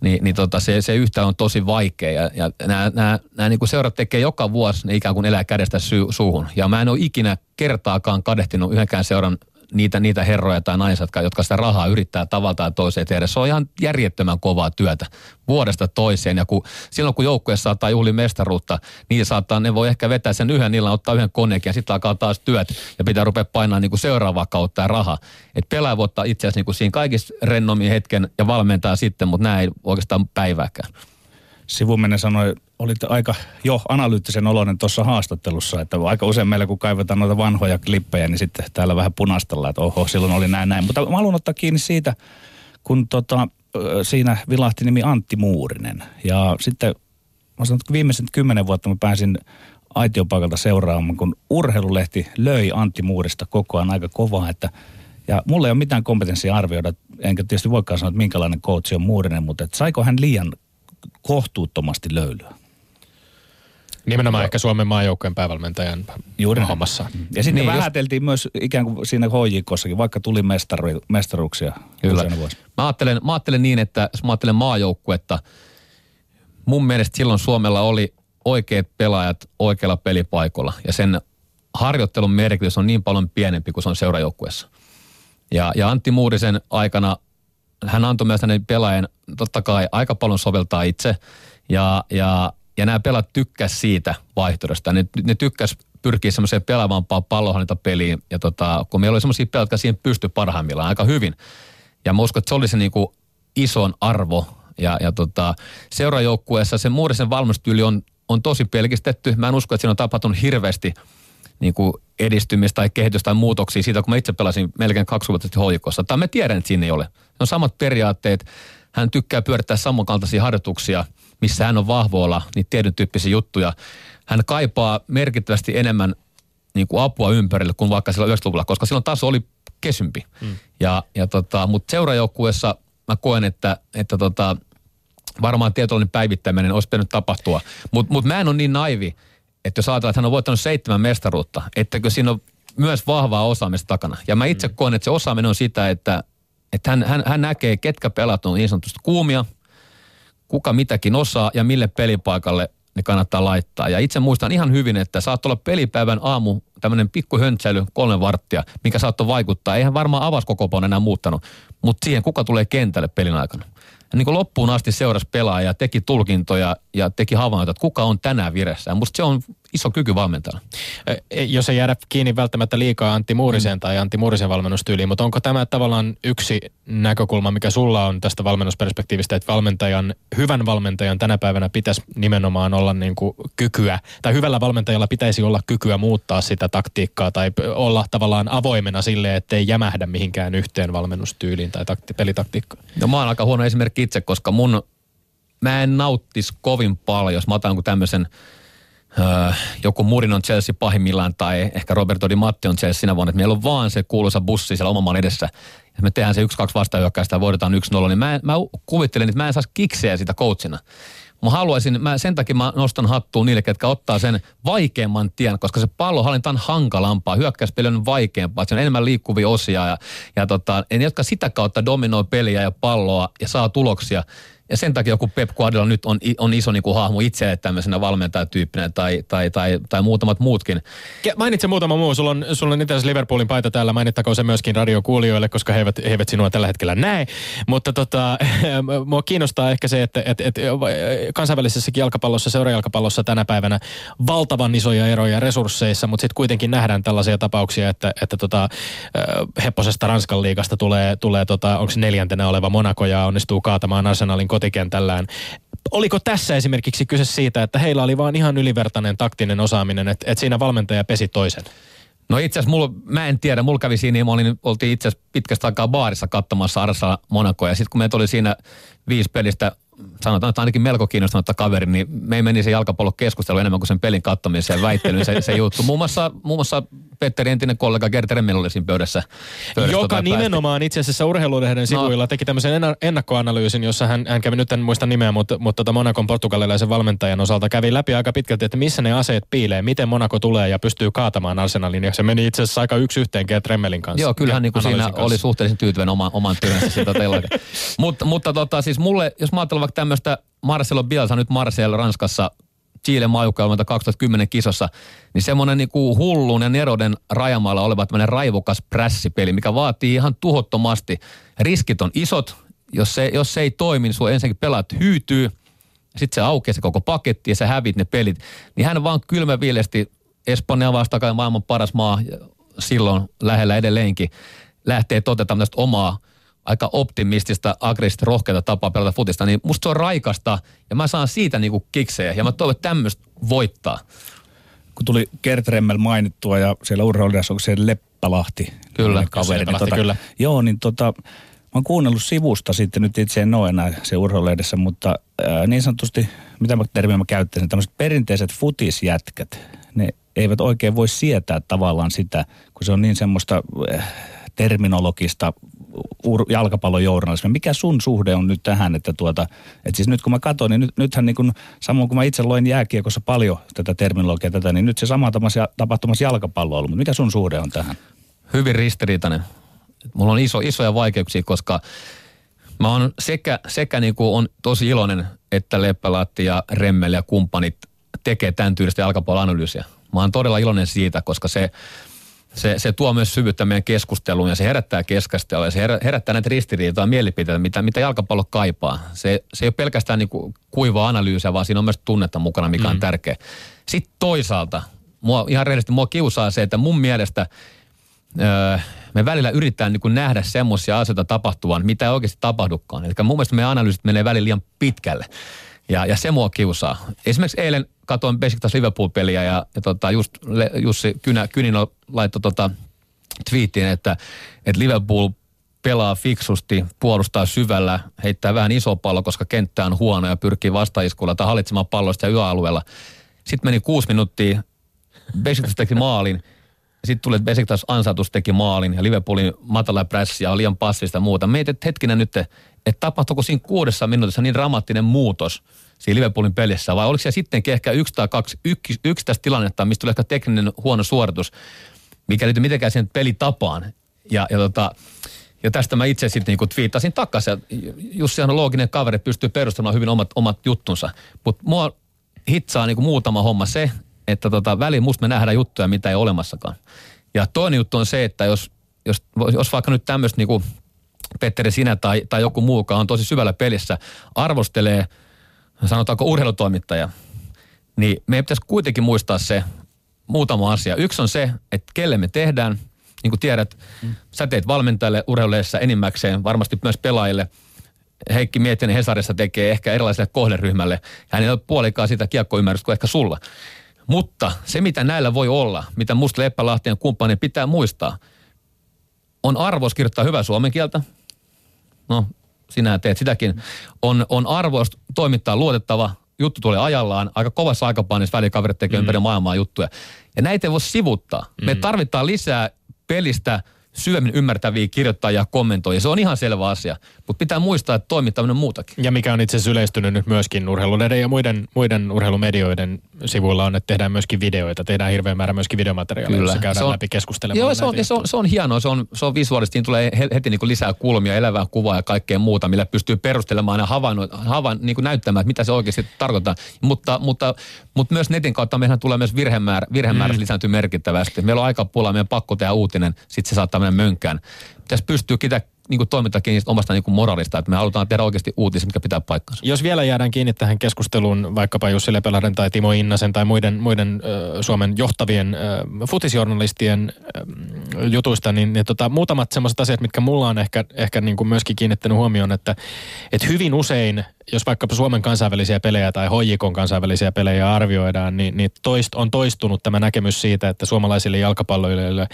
niin, niin tota, se, se yhtä on tosi vaikea. Ja, ja nämä, nämä, nämä niin kuin seurat tekee joka vuosi, ne ikään kuin elää kädestä sy, suuhun. Ja mä en ole ikinä kertaakaan kadehtinut yhdenkään seuran niitä, niitä herroja tai naisia, jotka sitä rahaa yrittää tavalla tai toiseen tehdä. Se on ihan järjettömän kovaa työtä vuodesta toiseen. Ja kun, silloin kun joukkue saattaa juhli mestaruutta, niin saattaa, ne voi ehkä vetää sen yhden illan, ottaa yhden koneekin ja sitten alkaa taas työt ja pitää rupea painaa niin kuin seuraavaa kautta ja rahaa. Et pelaaja voi ottaa itse asiassa niin kuin siinä kaikissa rennommin hetken ja valmentaa sitten, mutta näin ei oikeastaan päivääkään.
Sivuminen sanoi olit aika jo analyyttisen oloinen tuossa haastattelussa, että aika usein meillä kun kaivetaan noita vanhoja klippejä, niin sitten täällä vähän punastellaan, että oho, silloin oli näin näin. Mutta mä haluan ottaa kiinni siitä, kun tota, siinä vilahti nimi Antti Muurinen. Ja sitten mä sanon, että viimeiset kymmenen vuotta mä pääsin aitiopaikalta seuraamaan, kun urheilulehti löi Antti Muurista koko ajan aika kovaa, että ja mulla ei ole mitään kompetenssia arvioida, enkä tietysti voikaan sanoa, että minkälainen coach on Muurinen, mutta että saiko hän liian kohtuuttomasti löylyä?
Nimenomaan ehkä Suomen maajoukkojen päävalmentajan Juuri hommassa.
Ja sitten niin, vähäteltiin just... myös ikään kuin siinä HJKssakin, vaikka tuli mestaru, mestaruuksia Kyllä.
Mä ajattelen, mä ajattelen niin, että jos mä ajattelen maajoukkuetta, mun mielestä silloin Suomella oli oikeat pelaajat oikealla pelipaikoilla. Ja sen harjoittelun merkitys on niin paljon pienempi kuin se on seurajoukkuessa. Ja, ja Antti Muurisen aikana hän antoi myös hänen pelaajan totta kai aika paljon soveltaa itse. Ja, ja ja nämä pelat tykkäs siitä vaihtoehdosta. Ne, ne tykkäs pyrkiä semmoiseen pelaavampaan peliin. Ja tota, kun meillä oli semmoisia pelaajia, jotka siihen pystyi parhaimmillaan aika hyvin. Ja mä uskon, että se oli se niinku ison arvo. Ja, ja tota, seurajoukkueessa se muurisen valmistyyli on, on tosi pelkistetty. Mä en usko, että siinä on tapahtunut hirveästi niin kuin edistymistä tai kehitystä tai muutoksia siitä, kun mä itse pelasin melkein kaksi vuotta sitten hoikossa. Tai mä tiedän, että siinä ei ole. Ne on samat periaatteet. Hän tykkää pyörittää samankaltaisia harjoituksia – missä hän on vahvoilla, niin tietyn tyyppisiä juttuja. Hän kaipaa merkittävästi enemmän niin kuin apua ympärille kuin vaikka silloin 90-luvulla, koska silloin taso oli kesympi. Mm. Ja, ja tota, mutta seurajoukkueessa mä koen, että, että tota, varmaan tietoinen päivittäminen olisi pitänyt tapahtua. Mutta mut mä en ole niin naivi, että jos ajatellaan, että hän on voittanut seitsemän mestaruutta, ettäkö siinä on myös vahvaa osaamista takana. Ja mä itse mm. koen, että se osaaminen on sitä, että, että hän, hän, hän näkee, ketkä pelat on niin sanotusti kuumia, kuka mitäkin osaa ja mille pelipaikalle ne kannattaa laittaa. Ja itse muistan ihan hyvin, että saattoi olla pelipäivän aamu tämmöinen pikku höntsäily kolme varttia, mikä saattoi vaikuttaa. Eihän varmaan avaskokopon enää muuttanut, mutta siihen kuka tulee kentälle pelin aikana niin kuin loppuun asti seurasi pelaajaa, teki tulkintoja ja teki havaintoja, että kuka on tänään viressä. Musta se on iso kyky valmentaa.
Jos ei jäädä kiinni välttämättä liikaa Antti Muurisen mm. tai Antti Muurisen valmennustyyliin, mutta onko tämä tavallaan yksi näkökulma, mikä sulla on tästä valmennusperspektiivistä, että valmentajan, hyvän valmentajan tänä päivänä pitäisi nimenomaan olla niin kuin kykyä, tai hyvällä valmentajalla pitäisi olla kykyä muuttaa sitä taktiikkaa tai olla tavallaan avoimena sille, ettei jämähdä mihinkään yhteen valmennustyyliin tai takti, pelitaktiikkaan?
No mä oon aika huono esimerkki itse, koska mun, mä en nauttis kovin paljon, jos mä otan tämmöisen joku Murin on Chelsea pahimmillaan tai ehkä Roberto Di Matti on Chelsea sinä vuonna, että meillä on vaan se kuuluisa bussi siellä oman maan edessä. Ja me tehdään se yksi, kaksi vastahyökkäystä ja yksi nolla, niin mä, mä kuvittelen, että mä en saisi kikseä sitä coachina. Mä haluaisin, mä sen takia mä nostan hattuun niille, ketkä ottaa sen vaikeamman tien, koska se pallohallinta on hankalampaa. Hyökkäyspeli on vaikeampaa, se on enemmän liikkuvia osia ja, ja tota, ne, jotka sitä kautta dominoi peliä ja palloa ja saa tuloksia, ja sen takia joku Pep Guardiola nyt on, on iso niin kuin hahmo itse tämmöisenä valmentajatyyppinen tai, tai, tai, tai muutamat muutkin.
Mainitse muutama muu. Sulla on, sulla on itse asiassa Liverpoolin paita täällä. Mainittakoon se myöskin radiokuulijoille, koska he eivät, he eivät sinua tällä hetkellä näe. Mutta tota, mua kiinnostaa ehkä se, että, että, että kansainvälisessäkin jalkapallossa, seurajalkapallossa tänä päivänä valtavan isoja eroja resursseissa, mutta sitten kuitenkin nähdään tällaisia tapauksia, että, että tota, hepposesta Ranskan liigasta tulee, tulee tota, onko neljäntenä oleva Monaco ja onnistuu kaatamaan Arsenalin kotikentällään. Oliko tässä esimerkiksi kyse siitä, että heillä oli vaan ihan ylivertainen taktinen osaaminen, että, että siinä valmentaja pesi toisen?
No itse asiassa mä en tiedä, mulla kävi siinä, niin olin, oltiin itse asiassa pitkästä aikaa baarissa katsomassa Arsa Monaco ja sitten kun meitä oli siinä viisi pelistä sanotaan, että ainakin melko kiinnostunutta kaveri, niin me ei meni se jalkapallokeskustelu enemmän kuin sen pelin kattomiseen ja väittelyyn se, se juttu. Muun muassa, muun muassa Petteri entinen kollega Gert Remmel oli siinä pöydässä. pöydässä
Joka
tota
nimenomaan itse asiassa urheilulehden sivuilla teki tämmöisen enna- ennakkoanalyysin, jossa hän, hän kävi, nyt en muista nimeä, mutta, mutta tota Monakon portugalilaisen valmentajan osalta kävi läpi aika pitkälti, että missä ne aseet piilee, miten Monaco tulee ja pystyy kaatamaan Arsenalin. Ja se meni itse asiassa aika yksi yhteen Gert Remmelin kanssa.
Joo, kyllähän niin kuin siinä
kanssa.
oli suhteellisen tyytyväinen oman, oman työnsä siitä teillä. Mut, mutta tota, siis mulle, jos mä ajattelen vaikka tämmöistä Marcelo Bielsa, nyt Marcel Ranskassa Chilen maajoukkueelta 2010 kisossa, niin semmoinen niinku hullun ja neroden rajamaalla oleva tämmöinen raivokas prässipeli, mikä vaatii ihan tuhottomasti. Riskit on isot, jos se, jos se ei toimi, niin sun ensinnäkin pelaat hyytyy, sitten se aukeaa se koko paketti ja sä hävit ne pelit. Niin hän vaan kylmäviilesti Espanja vastaan maailman paras maa silloin lähellä edelleenkin lähtee toteuttamaan tästä omaa aika optimistista, aggressiivista, rohkeata tapaa pelata futista, niin musta se on raikasta ja mä saan siitä niinku kiksejä ja mä toivon, että tämmöistä voittaa.
kun tuli Gert Remmel mainittua ja siellä urheiludessa onko se Leppälahti?
Kyllä,
kaveri.
Leppälahti,
niin tota,
kyllä.
Joo, niin tota, mä oon kuunnellut sivusta sitten, nyt itse en ole enää se urheilulehdessä, mutta ää, niin sanotusti, mitä mä termiä mä käyttäisin, tämmöiset perinteiset futisjätkät, ne eivät oikein voi sietää tavallaan sitä, kun se on niin semmoista äh, terminologista ur- jalkapallojournalismia. Mikä sun suhde on nyt tähän, että tuota, että siis nyt kun mä katson, niin nyt, nythän niin kuin, samoin kuin mä itse loin jääkiekossa paljon tätä terminologiaa tätä, niin nyt se sama tapahtumassa, jalkapallo on ollut, mikä sun suhde on tähän?
hyvin ristiriitainen. Mulla on iso, isoja vaikeuksia, koska mä oon sekä, sekä niin kuin on tosi iloinen, että Leppälatti ja Remmel ja kumppanit tekee tämän tyylistä jalkapalloanalyysiä. Mä oon todella iloinen siitä, koska se, se, se tuo myös syvyyttä meidän keskusteluun ja se herättää keskustelua ja se herä- herättää näitä ristiriitoja ja mielipiteitä, mitä, mitä jalkapallo kaipaa. Se, se ei ole pelkästään niin kuin kuivaa analyysiä, vaan siinä on myös tunnetta mukana, mikä on tärkeä. Sitten toisaalta, mua, ihan rehellisesti mua kiusaa se, että mun mielestä öö, me välillä yritetään niin nähdä semmoisia asioita tapahtuvan, mitä ei oikeasti tapahdukaan. Eli mun mielestä meidän analyysit menee välillä liian pitkälle. Ja, ja se mua kiusaa. Esimerkiksi eilen katsoin Besiktas Liverpool-peliä ja, ja tota, just Le, Jussi Kynä, Kynino laittoi tota twiittiin, että, että Liverpool pelaa fiksusti, puolustaa syvällä, heittää vähän iso pallo, koska kenttä on huono ja pyrkii vastaiskulla tai hallitsemaan palloista ja yöalueella. Sitten meni kuusi minuuttia, Besiktas teki maalin, sitten tuli, että Besiktas ansaitus teki maalin ja Liverpoolin matala prässi ja liian passista ja muuta. Mietit, että hetkinen nyt, että tapahtuuko siinä kuudessa minuutissa niin dramaattinen muutos siinä Liverpoolin pelissä, vai oliko se sittenkin ehkä yksi tai kaksi yksi, yksittäistä tilannetta, mistä tuli ehkä tekninen huono suoritus, mikä liittyy mitenkään siihen pelitapaan. Ja, ja, tota, ja tästä mä itse sitten niinku twiittasin takaisin. Jussi on looginen kaveri, pystyy perustamaan hyvin omat, omat juttunsa. Mutta mua hitsaa niinku muutama homma se, että tota, väliin musta me nähdään juttuja, mitä ei ole olemassakaan. Ja toinen juttu on se, että jos, jos, jos vaikka nyt tämmöistä niinku Petteri sinä tai, tai joku muu, joka on tosi syvällä pelissä, arvostelee, sanotaanko urheilutoimittaja, niin meidän pitäisi kuitenkin muistaa se muutama asia. Yksi on se, että kelle me tehdään, niin kuin tiedät, mm. sä teet valmentajalle urheilulehdessä enimmäkseen, varmasti myös pelaajille. Heikki Miettinen Hesarissa tekee ehkä erilaiselle kohderyhmälle. Hän ei ole puolikaan sitä kiekkoymmärrystä kuin ehkä sulla. Mutta se, mitä näillä voi olla, mitä musta Leppälahtien kumppani pitää muistaa, on arvos kirjoittaa hyvää suomen kieltä. No, sinä teet sitäkin. On, on arvos toimittaa luotettava, juttu tulee ajallaan, aika kovassa aikapainissa välikaverit tekee mm. ympäri maailmaa juttuja. Ja näitä ei voi sivuttaa. Mm. Me tarvitaan lisää pelistä syvemmin ymmärtäviä kirjoittajia, kommentoijia. Se on ihan selvä asia. Mutta pitää muistaa, että toimittaminen on muutakin.
Ja mikä on itse asiassa yleistynyt nyt myöskin urheiluleiden ja muiden, muiden urheilumedioiden sivuilla on, että tehdään myöskin videoita. Tehdään hirveän määrä myöskin videomateriaalia, jossa käydään
Se on-
läpi keskustelemaan.
Joo, se on, ja se, on, se on hienoa. Se on, se on visuaalisesti, siinä tulee he- heti niin kuin lisää kulmia, elävää kuvaa ja kaikkea muuta, millä pystyy perustelemaan ja havainno, havain, niin kuin näyttämään, että mitä se oikeasti tarkoittaa. Mutta, mutta, mutta myös netin kautta meidän tulee myös virhemäärä, virhemäärä mm. lisääntyy merkittävästi. Meillä on aika pula, meidän pakko tehdä uutinen, sitten se saattaa mennä mönkään. Pitäisi pystyä ketä niin kuin toimittaa kiinni omasta niin kuin moraalista, että me halutaan tehdä oikeasti uutisia, mikä pitää paikkansa.
Jos vielä jäädään kiinni tähän keskusteluun, vaikkapa Jussi Lepälahden tai Timo Innasen tai muiden, muiden ö, Suomen johtavien ö, futisjournalistien ö, jutuista, niin, niin tota, muutamat sellaiset asiat, mitkä mulla on ehkä, ehkä niin kuin myöskin kiinnittänyt huomioon, että, että hyvin usein, jos vaikkapa Suomen kansainvälisiä pelejä tai Hojikon kansainvälisiä pelejä arvioidaan, niin, niin toist, on toistunut tämä näkemys siitä, että suomalaisille jalkapalloilijoille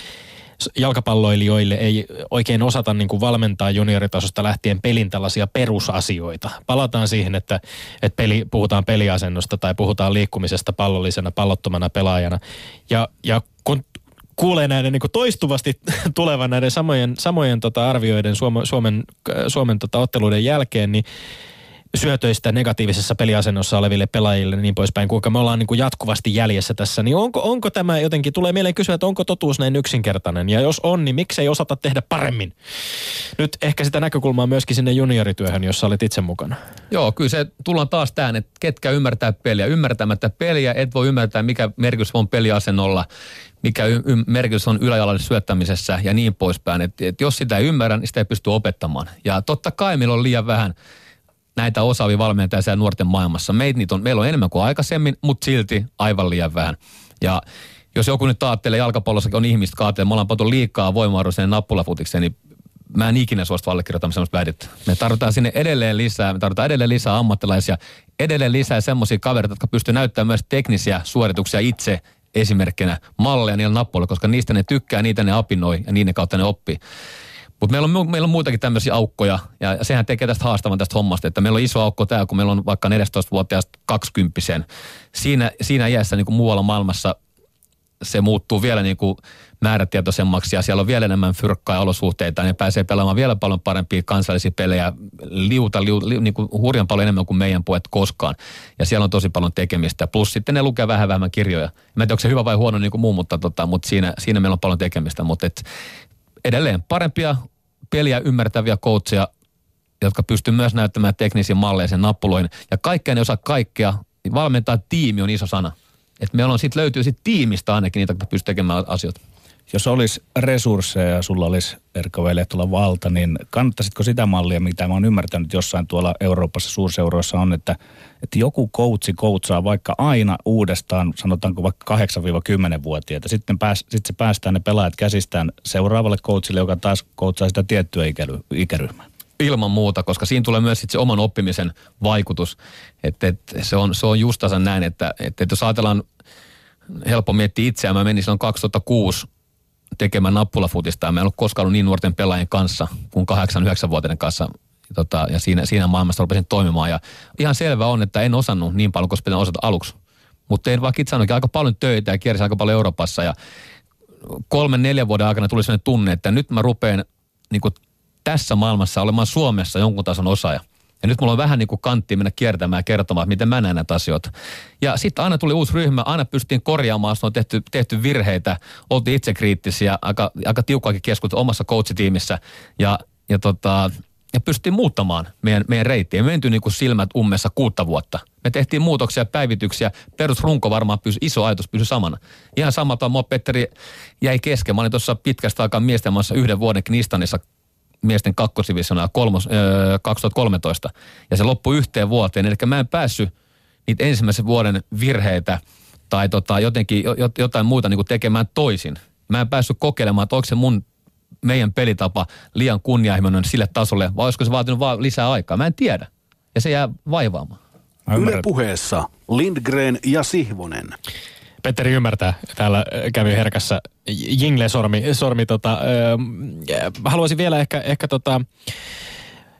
jalkapalloilijoille ei oikein osata niin kuin valmentaa junioritasosta lähtien pelin tällaisia perusasioita. Palataan siihen, että, että peli, puhutaan peliasennosta tai puhutaan liikkumisesta pallollisena, pallottomana pelaajana. Ja, ja kun kuulee näiden niin kuin toistuvasti tulevan näiden samojen, samojen tota arvioiden Suomen, Suomen, Suomen tota otteluiden jälkeen, niin syötöistä negatiivisessa peliasennossa oleville pelaajille niin poispäin, kuinka me ollaan niin kuin jatkuvasti jäljessä tässä, niin onko, onko tämä jotenkin, tulee mieleen kysyä, että onko totuus näin yksinkertainen, ja jos on, niin miksei osata tehdä paremmin? Nyt ehkä sitä näkökulmaa myöskin sinne juniorityöhön, jossa olet itse mukana.
Joo, kyllä se tullaan taas tähän, että ketkä ymmärtää peliä. Ymmärtämättä peliä et voi ymmärtää, mikä merkitys on peliasennolla, mikä y- y- merkitys on yläjalalle syöttämisessä ja niin poispäin. Et, et jos sitä ei ymmärrä, niin sitä ei pysty opettamaan. Ja totta kai meillä on liian vähän näitä osaavia valmentajia siellä nuorten maailmassa. Meitä niitä on, meillä on enemmän kuin aikaisemmin, mutta silti aivan liian vähän. Ja jos joku nyt ajattelee jalkapallossakin on ihmistä kaattelee, me ollaan patu liikaa voimavaroiseen nappulafutikseen, niin mä en ikinä suostu allekirjoittamaan sellaista väitettä. Me tarvitaan sinne edelleen lisää, me tarvitaan edelleen lisää ammattilaisia, edelleen lisää semmoisia kavereita, jotka pystyy näyttämään myös teknisiä suorituksia itse esimerkkinä malleja niillä nappuilla, koska niistä ne tykkää, niitä ne apinoi ja niiden kautta ne oppii. Mutta meillä on, meillä on muitakin tämmöisiä aukkoja, ja sehän tekee tästä haastavan tästä hommasta, että meillä on iso aukko täällä, kun meillä on vaikka 14-vuotiaasta 20 Siinä, siinä iässä niin kuin muualla maailmassa se muuttuu vielä niin kuin määrätietoisemmaksi ja siellä on vielä enemmän fyrkkaa ja olosuhteita. Ne pääsee pelaamaan vielä paljon parempia kansallisia pelejä, liuta, liuta li, niin kuin hurjan paljon enemmän kuin meidän puet koskaan. Ja siellä on tosi paljon tekemistä. Plus sitten ne lukee vähän vähemmän kirjoja. Mä en tiedä, onko se hyvä vai huono niin kuin muu, mutta, tota, mutta siinä, siinä meillä on paljon tekemistä. Mutta et, edelleen parempia peliä ymmärtäviä coacheja, jotka pystyy myös näyttämään teknisiä malleja sen nappuloin. Ja kaikkea ne osaa kaikkea. Valmentaa tiimi on iso sana. Että meillä on sit löytyy sit tiimistä ainakin niitä, jotka pystyy tekemään asioita.
Jos olisi resursseja ja sulla olisi Erkka tuolla valta, niin kannattaisitko sitä mallia, mitä mä oon ymmärtänyt jossain tuolla Euroopassa suurseuroissa on, että, että joku koutsi koutsaa vaikka aina uudestaan, sanotaanko vaikka 8-10-vuotiaita. Sitten pääs, sit se päästään ne pelaajat käsistään seuraavalle koutsille, joka taas koutsaa sitä tiettyä ikäry, ikäryhmää.
Ilman muuta, koska siinä tulee myös sit se oman oppimisen vaikutus. Että et, se, on, se on justansa näin, että et, et jos ajatellaan, helppo miettiä itseään, mä menin silloin 2006 tekemään nappulafutista ja mä en ollut koskaan ollut niin nuorten pelaajien kanssa kuin 8-9-vuotiaiden kanssa. Tota, ja siinä, siinä maailmassa rupesin toimimaan. Ja ihan selvä on, että en osannut niin paljon, koska pitää osata aluksi. Mutta tein vaikka itse aika paljon töitä ja kiersin aika paljon Euroopassa. Ja kolmen, neljän vuoden aikana tuli sellainen tunne, että nyt mä rupean niin tässä maailmassa olemaan Suomessa jonkun tason osaaja. Ja nyt mulla on vähän niin kuin kantti mennä kiertämään ja kertomaan, miten mä näen näitä asioita. Ja sitten aina tuli uusi ryhmä, aina pystyttiin korjaamaan, on tehty, tehty virheitä, oltiin itsekriittisiä, aika, aika tiukkaakin keskustelua omassa coachitiimissä. Ja, ja, tota, ja pystyttiin muuttamaan meidän, meidän reittiä. Me mentyi niin kuin silmät ummessa kuutta vuotta. Me tehtiin muutoksia, päivityksiä. Perusrunko varmaan pysy, iso ajatus pysyi samana. Ihan samalla mua Petteri jäi kesken. Mä olin tuossa pitkästä aikaa miesten yhden vuoden Knistanissa miesten kakkosivisionaa kolmos, öö, 2013. Ja se loppui yhteen vuoteen. Eli mä en päässyt niitä ensimmäisen vuoden virheitä tai tota, jotenkin jotain muuta niin kuin tekemään toisin. Mä en päässyt kokeilemaan, että onko se mun meidän pelitapa liian kunnianhimoinen sille tasolle, vai olisiko se vaatinut vaan lisää aikaa. Mä en tiedä. Ja se jää vaivaamaan.
Yle puheessa Lindgren ja Sihvonen.
Petteri ymmärtää. Täällä äh, kävi herkässä jingle-sormi. Sormi, tota, äh, haluaisin vielä ehkä, ehkä tota,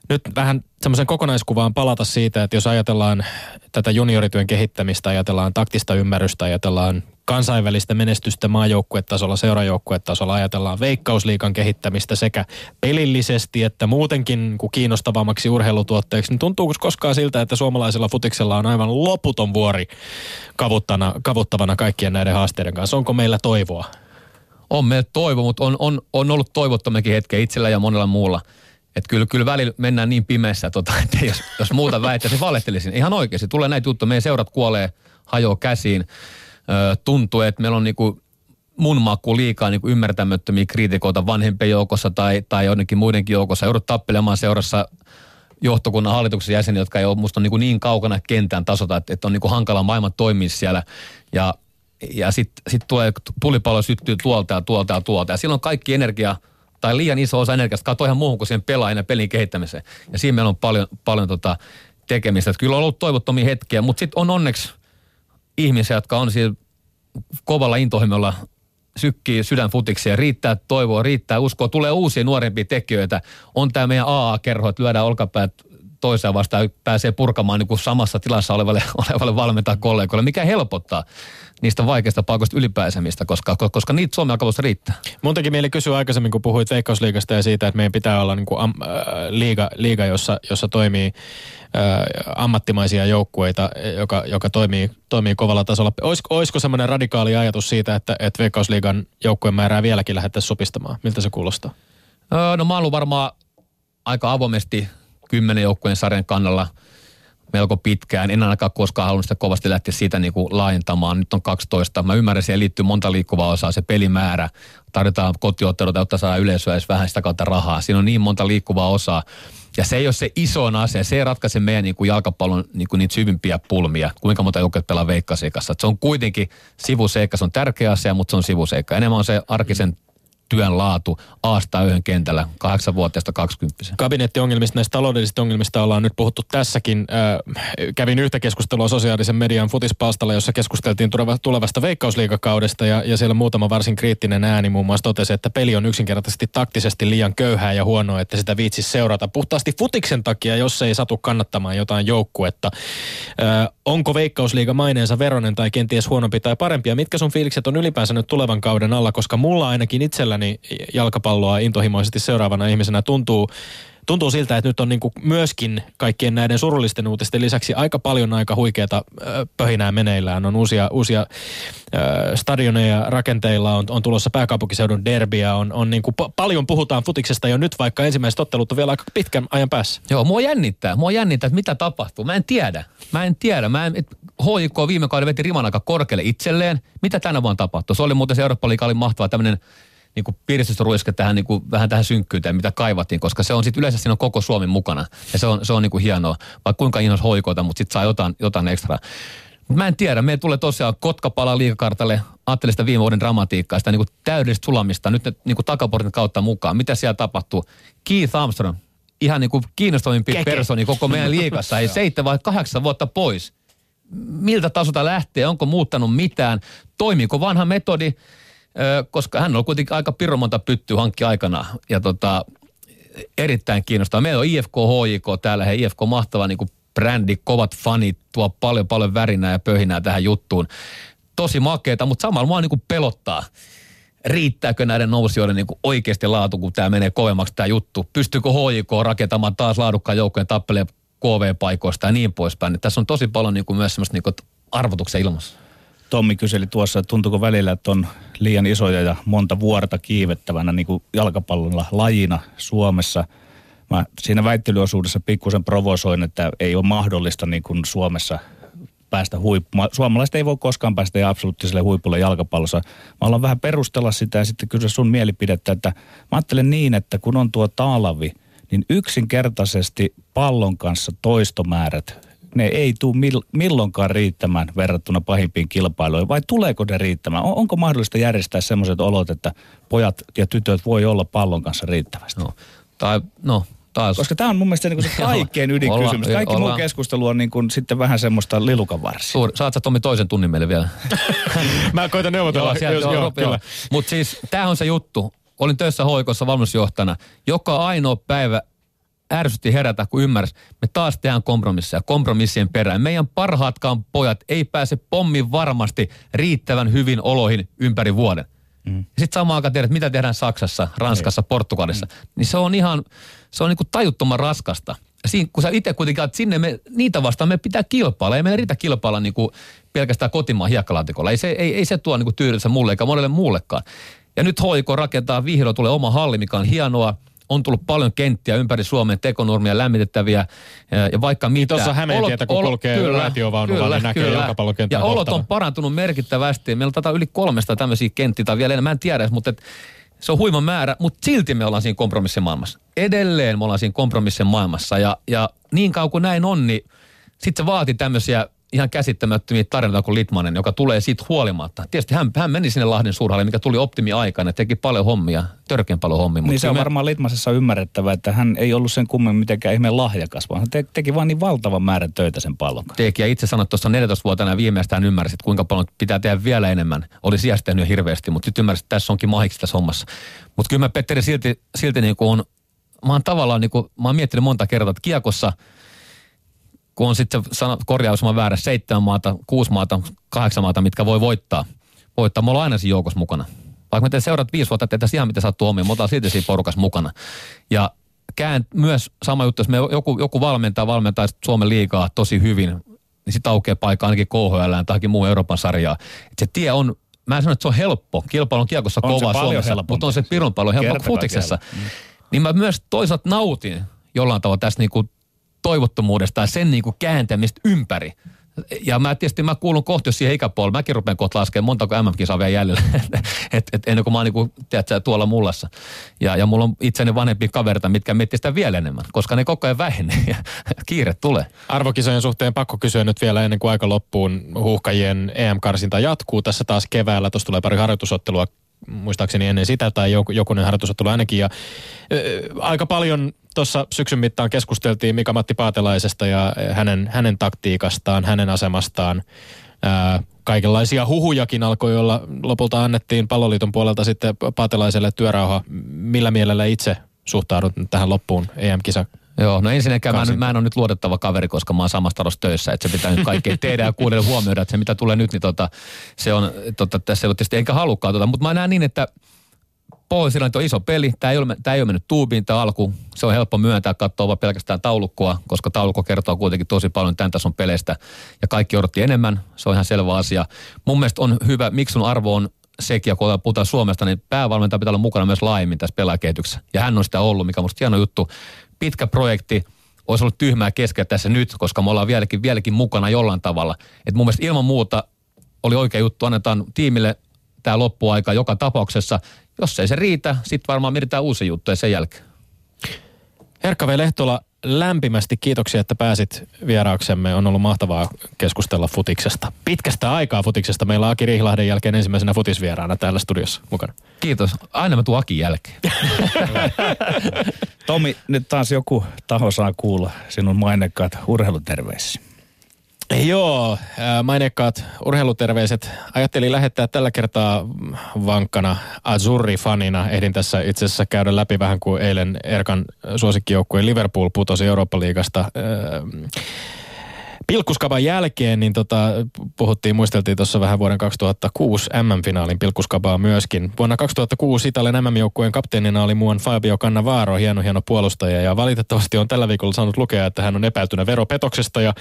nyt vähän semmoisen kokonaiskuvaan palata siitä, että jos ajatellaan tätä juniorityön kehittämistä, ajatellaan taktista ymmärrystä, ajatellaan kansainvälistä menestystä maajoukkuetasolla, seurajoukkuetasolla, ajatellaan veikkausliikan kehittämistä sekä pelillisesti että muutenkin kuin kiinnostavammaksi urheilutuotteeksi, niin tuntuuko koskaan siltä, että suomalaisella futiksella on aivan loputon vuori kavuttana, kavuttavana kaikkien näiden haasteiden kanssa? Onko meillä toivoa?
On meillä toivo, mutta on, on, on ollut toivottomakin hetken itsellä ja monella muulla – että kyllä, kyllä välillä mennään niin pimeässä, tota, että jos, jos muuta väittäisi, valehtelisin. Ihan oikeasti, tulee näitä juttuja, meidän seurat kuolee, hajoaa käsiin. Ö, tuntuu, että meillä on niinku mun maku liikaa niin ymmärtämättömiä kriitikoita vanhempien joukossa tai, tai jonnekin muidenkin joukossa. Joudut tappelemaan seurassa johtokunnan hallituksen jäseniä, jotka ei ole musta niin, niin kaukana kentän tasota, että, että on niin hankala maailman toimia siellä. Ja, ja sitten sit tulee, tulipalo syttyy tuolta ja tuolta ja tuolta. Ja silloin kaikki energia tai liian iso osa energiasta katsoa ihan muuhun kuin siihen pelaajan ja pelin kehittämiseen. Ja siinä meillä on paljon, paljon tota tekemistä. Että kyllä on ollut toivottomia hetkiä, mutta sitten on onneksi ihmisiä, jotka on siellä kovalla intohimolla sykkii sydänfutiksi ja riittää toivoa, riittää uskoa. Tulee uusia nuorempia tekijöitä. On tämä meidän AA-kerho, että lyödään olkapäät toiseen vastaan pääsee purkamaan niin kuin samassa tilassa olevalle, olevalle valmentaa kollegoille, mikä helpottaa niistä vaikeista paikoista ylipääsemistä, koska, koska niitä Suomen alkavassa riittää.
Mun teki mieli kysyä aikaisemmin, kun puhuit Veikkausliigasta ja siitä, että meidän pitää olla niin kuin am, äh, liiga, liiga, jossa, jossa toimii äh, ammattimaisia joukkueita, joka, joka toimii, toimii kovalla tasolla. Olisiko, olisiko semmoinen radikaali ajatus siitä, että, että Veikkausliigan joukkueen määrää vieläkin lähdettäisiin supistamaan? Miltä se kuulostaa?
Öö, no mä oon varmaan aika avoimesti kymmenen joukkueen sarjan kannalla melko pitkään. En ainakaan koskaan halunnut sitä kovasti lähteä siitä niin kuin laajentamaan. Nyt on 12. Mä ymmärrän, siihen liittyy monta liikkuvaa osaa, se pelimäärä. Tarvitaan kotiotteluita, jotta saa yleisöä edes vähän sitä kautta rahaa. Siinä on niin monta liikkuvaa osaa. Ja se ei ole se iso asia, se ei ratkaise meidän niin kuin jalkapallon niin kuin niitä syvimpiä pulmia, kuinka monta joukkuetta pelaa veikkaseikassa. Se on kuitenkin sivuseikka, se on tärkeä asia, mutta se on sivuseikka. Enemmän on se arkisen työn laatu aasta yhden kentällä, kahdeksanvuotiaasta kaksikymppisen.
Kabinettiongelmista, näistä taloudellisista ongelmista ollaan nyt puhuttu tässäkin. Äh, kävin yhtä keskustelua sosiaalisen median futispalstalla, jossa keskusteltiin tulevasta veikkausliikakaudesta ja, ja siellä muutama varsin kriittinen ääni muun muassa totesi, että peli on yksinkertaisesti taktisesti liian köyhää ja huonoa, että sitä viitsisi seurata puhtaasti futiksen takia, jos ei satu kannattamaan jotain joukkuetta. Äh, onko veikkausliiga maineensa veronen tai kenties huonompi tai parempi ja mitkä sun fiilikset on ylipäänsä nyt tulevan kauden alla, koska mulla ainakin itselläni jalkapalloa intohimoisesti seuraavana ihmisenä tuntuu, tuntuu siltä, että nyt on niin kuin myöskin kaikkien näiden surullisten uutisten lisäksi aika paljon aika huikeata pöhinää meneillään. On uusia, uusia stadioneja rakenteilla, on, on tulossa pääkaupunkiseudun derbiä, on, on niin kuin paljon puhutaan futiksesta jo nyt, vaikka ensimmäiset ottelut on vielä aika pitkän ajan päässä.
Joo, mua jännittää, mua jännittää, että mitä tapahtuu. Mä en tiedä, mä en tiedä. Mä en, HJK viime kauden veti riman aika korkealle itselleen. Mitä tänä vuonna tapahtuu? Se oli muuten se Eurooppa oli mahtava tämmöinen niin kuin piristysruiske tähän niin kuin, vähän tähän synkkyyteen, mitä kaivattiin, koska se on sitten yleensä siinä on koko Suomi mukana. Ja se on, se on niin kuin hienoa, vaikka kuinka innos hoikoita, mutta sitten saa jotain, jotain ekstra. Mä en tiedä, meillä tulee tosiaan Kotka palaa liikakartalle, ajattelin sitä viime vuoden dramatiikkaa, sitä niin kuin täydellistä sulamista, nyt ne niin kuin takaportin kautta mukaan. Mitä siellä tapahtuu? Keith Armstrong, ihan niin kuin kiinnostavimpi Keke. personi koko meidän liikassa, ei seitsemän vai kahdeksan vuotta pois. Miltä tasolta lähtee, onko muuttanut mitään, toimiiko vanha metodi, koska hän on kuitenkin aika pirun monta pyttyä hankki aikana. Ja tota, erittäin kiinnostaa. Meillä on IFK HJK täällä, he IFK mahtava niin brändi, kovat fanit, tuo paljon paljon värinää ja pöhinää tähän juttuun. Tosi makeeta, mutta samalla mua niin pelottaa. Riittääkö näiden nousijoiden niin oikeasti laatu, kun tämä menee kovemmaksi tämä juttu? Pystyykö HJK rakentamaan taas laadukkaan joukkojen tappeleen KV-paikoista ja niin poispäin. Tässä on tosi paljon niin kuin myös semmoista niin arvotuksen ilmassa.
Tommi kyseli tuossa, että tuntuuko välillä, että on liian isoja ja monta vuorta kiivettävänä niin kuin jalkapallolla lajina Suomessa. Mä siinä väittelyosuudessa pikkusen provosoin, että ei ole mahdollista niin kuin Suomessa päästä huippuun. Suomalaiset ei voi koskaan päästä absoluuttiselle huipulle jalkapallossa. Mä haluan vähän perustella sitä ja sitten kysyä sun mielipidettä, että mä ajattelen niin, että kun on tuo taalavi, niin yksinkertaisesti pallon kanssa toistomäärät ne ei tule milloinkaan riittämään verrattuna pahimpiin kilpailuihin, vai tuleeko ne riittämään? On, onko mahdollista järjestää sellaiset olot, että pojat ja tytöt voi olla pallon kanssa riittävästi?
No, tai, no taas.
Koska tämä on mun mielestä niin se kaikkein ydinkysymys. Kaikki muu keskustelu on niin kuin sitten vähän semmoista lilukan
Suur, saat sä Tommi toisen tunnin meille vielä?
Mä koitan neuvotella.
joo, joo, joo, joo. Mutta siis tämä on se juttu. Olin töissä hoikossa valmennusjohtajana. Joka ainoa päivä ärsytti herätä, kun ymmärsi, me taas tehdään kompromisseja, kompromissien perään. Meidän parhaatkaan pojat ei pääse pommin varmasti riittävän hyvin oloihin ympäri vuoden. Mm. Sitten samaan aikaan tiedät, mitä tehdään Saksassa, Ranskassa, ei. Portugalissa. Mm. Niin se on ihan, se on niin kuin tajuttoman raskasta. Siin, kun sä itse kuitenkin että sinne me, niitä vastaan me pitää kilpailla. Ei meidän riitä kilpailla niin kuin pelkästään kotimaan hiekkalaatikolla. Ei se, ei, ei se tuo niin tyydytä mulle eikä monelle muullekaan. Ja nyt hoiko rakentaa vihdoin tulee oma halli, mikä on hienoa on tullut paljon kenttiä ympäri Suomen, tekonurmia, lämmitettäviä ja, vaikka mitä.
Tuossa Hämeentietä, kun kulkee raitiovaunu, vaan niin näkee jalkapallokentän
Ja olot on parantunut merkittävästi. Meillä on tätä yli kolmesta tämmöisiä kenttiä tai vielä enemmän, mä en tiedä, mutta et, se on huima määrä, mutta silti me ollaan siinä kompromissimaailmassa. Edelleen me ollaan siinä kompromissimaailmassa ja, ja niin kauan kuin näin on, niin sitten se vaati tämmöisiä ihan käsittämättömiä tarinoita kuin Litmanen, joka tulee siitä huolimatta. Tietysti hän, hän meni sinne Lahden suurhalle, mikä tuli optimi-aikana, teki paljon hommia, törkeän paljon hommia.
Niin se on me... varmaan Litmasessa ymmärrettävä, että hän ei ollut sen kummemmin mitenkään ihmeen lahjakas, vaan hän te- teki vain niin valtavan määrän töitä sen pallon
Teki ja itse sanoit tuossa 14-vuotiaana viimeistään ymmärsit, kuinka paljon pitää tehdä vielä enemmän. Oli sijasta tehnyt hirveästi, mutta sitten ymmärsit, että tässä onkin mahiksi tässä hommassa. Mutta kyllä mä Petteri silti, silti niin kuin on, mä oon tavallaan niin kuin, mä oon miettinyt monta kertaa, että kiekossa – kun on sitten korjaus on väärä, seitsemän maata, kuusi maata, kahdeksan maata, mitkä voi voittaa. Voittaa, me ollaan aina siinä joukossa mukana. Vaikka me te seurat viisi vuotta, että ihan mitä sattuu omiin, me ollaan silti siinä porukassa mukana. Ja kään myös sama juttu, jos me joku, joku valmentaa, valmentaa Suomen liikaa tosi hyvin, niin sitten aukeaa paikka ainakin KHL tai muu Euroopan sarjaa. Et se tie on, mä en sano, että se on helppo. Kilpailu on kiekossa on kova Suomessa, mutta on se pirun paljon helppo futiksessa. Mm. Niin mä myös toisaalta nautin jollain tavalla tästä niinku toivottomuudesta ja sen niin kuin kääntämistä ympäri. Ja mä tietysti mä kuulun kohti jos siihen ikäpuolelle. Mäkin rupean kohta laskemaan montako MM-kisaa vielä jäljellä. et, et, ennen kuin mä oon niin kuin, tiedätkö, tuolla mullassa. Ja, ja mulla on itseni vanhempia kaverita, mitkä miettii sitä vielä enemmän, koska ne koko ajan vähenee ja kiire tulee.
Arvokisojen suhteen pakko kysyä nyt vielä ennen kuin aika loppuun. Huuhkajien EM-karsinta jatkuu tässä taas keväällä. Tuossa tulee pari harjoitusottelua muistaakseni ennen sitä tai jokunen harjoitusottelu ainakin. Ja, ö, aika paljon tuossa syksyn mittaan keskusteltiin Mika-Matti Paatelaisesta ja hänen, hänen taktiikastaan, hänen asemastaan. Ää, kaikenlaisia huhujakin alkoi olla, lopulta annettiin palloliiton puolelta sitten Paatelaiselle työrauha. Millä mielellä itse suhtaudut tähän loppuun EM-kisa
Joo, no ensinnäkään mä, mä en ole nyt luotettava kaveri, koska mä oon samassa talossa töissä, että se pitää nyt kaikkea tehdä ja kuudelle huomioida, että se mitä tulee nyt, niin tota, se on, tota, tässä ei ole tietysti enkä halukkaan, tota, mutta mä näen niin, että pohjois on iso peli. Tämä ei, ole, tämä ei ole mennyt tuubiin tämä alku. Se on helppo myöntää, katsoa vaan pelkästään taulukkoa, koska taulukko kertoo kuitenkin tosi paljon tämän tason peleistä. Ja kaikki odotti enemmän. Se on ihan selvä asia. Mun mielestä on hyvä, miksi sun arvo on sekin, ja kun puhutaan Suomesta, niin päävalmentaja pitää olla mukana myös laajemmin tässä pelaajakehityksessä. Ja hän on sitä ollut, mikä on musta hieno juttu. Pitkä projekti, olisi ollut tyhmää keskellä tässä nyt, koska me ollaan vieläkin, vieläkin mukana jollain tavalla. Et mun mielestä ilman muuta oli oikea juttu, annetaan tiimille tämä loppuaika joka tapauksessa. Jos ei se riitä, sitten varmaan mietitään uusi juttu sen jälkeen.
Herkka V. Lehtola, lämpimästi kiitoksia, että pääsit vierauksemme. On ollut mahtavaa keskustella futiksesta. Pitkästä aikaa futiksesta. Meillä on Aki Rihlahden jälkeen ensimmäisenä futisvieraana täällä studiossa mukana.
Kiitos. Aina mä tuun Akin jälkeen.
Tomi, nyt taas joku taho saa kuulla sinun mainekkaat urheiluterveisiä.
Joo, mainekkaat urheiluterveiset. Ajattelin lähettää tällä kertaa vankkana Azurri-fanina. Ehdin tässä itse asiassa käydä läpi vähän kuin eilen Erkan suosikkijoukkue Liverpool putosi Eurooppa-liigasta Pilkkuskaban jälkeen niin tota, puhuttiin, muisteltiin tuossa vähän vuoden 2006 MM-finaalin pilkkuskabaa myöskin. Vuonna 2006 Italian MM-joukkueen kapteenina oli muun Fabio Cannavaro, hieno hieno puolustaja ja valitettavasti on tällä viikolla saanut lukea, että hän on epäiltynä veropetoksesta ja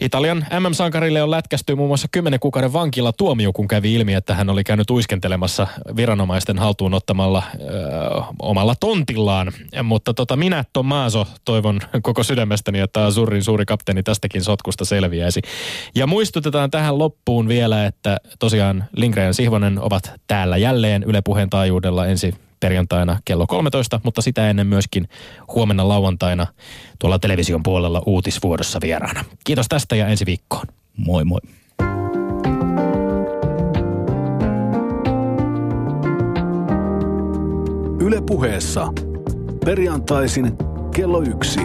Italian MM-sankarille on lätkästy muun muassa 10 kuukauden vankila tuomio, kun kävi ilmi, että hän oli käynyt uiskentelemassa viranomaisten haltuun ottamalla ö, omalla tontillaan. Mutta tota, minä Tomaso toivon koko sydämestäni, että Azurin suuri kapteeni tästäkin sotku laskusta selviäisi. Ja muistutetaan tähän loppuun vielä, että tosiaan Lindgren ja Sihvonen ovat täällä jälleen Yle Puheen taajuudella ensi perjantaina kello 13, mutta sitä ennen myöskin huomenna lauantaina tuolla television puolella uutisvuodossa vieraana. Kiitos tästä ja ensi viikkoon.
Moi moi.
Yle puheessa perjantaisin kello yksi.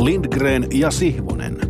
Lindgren ja Sihvonen.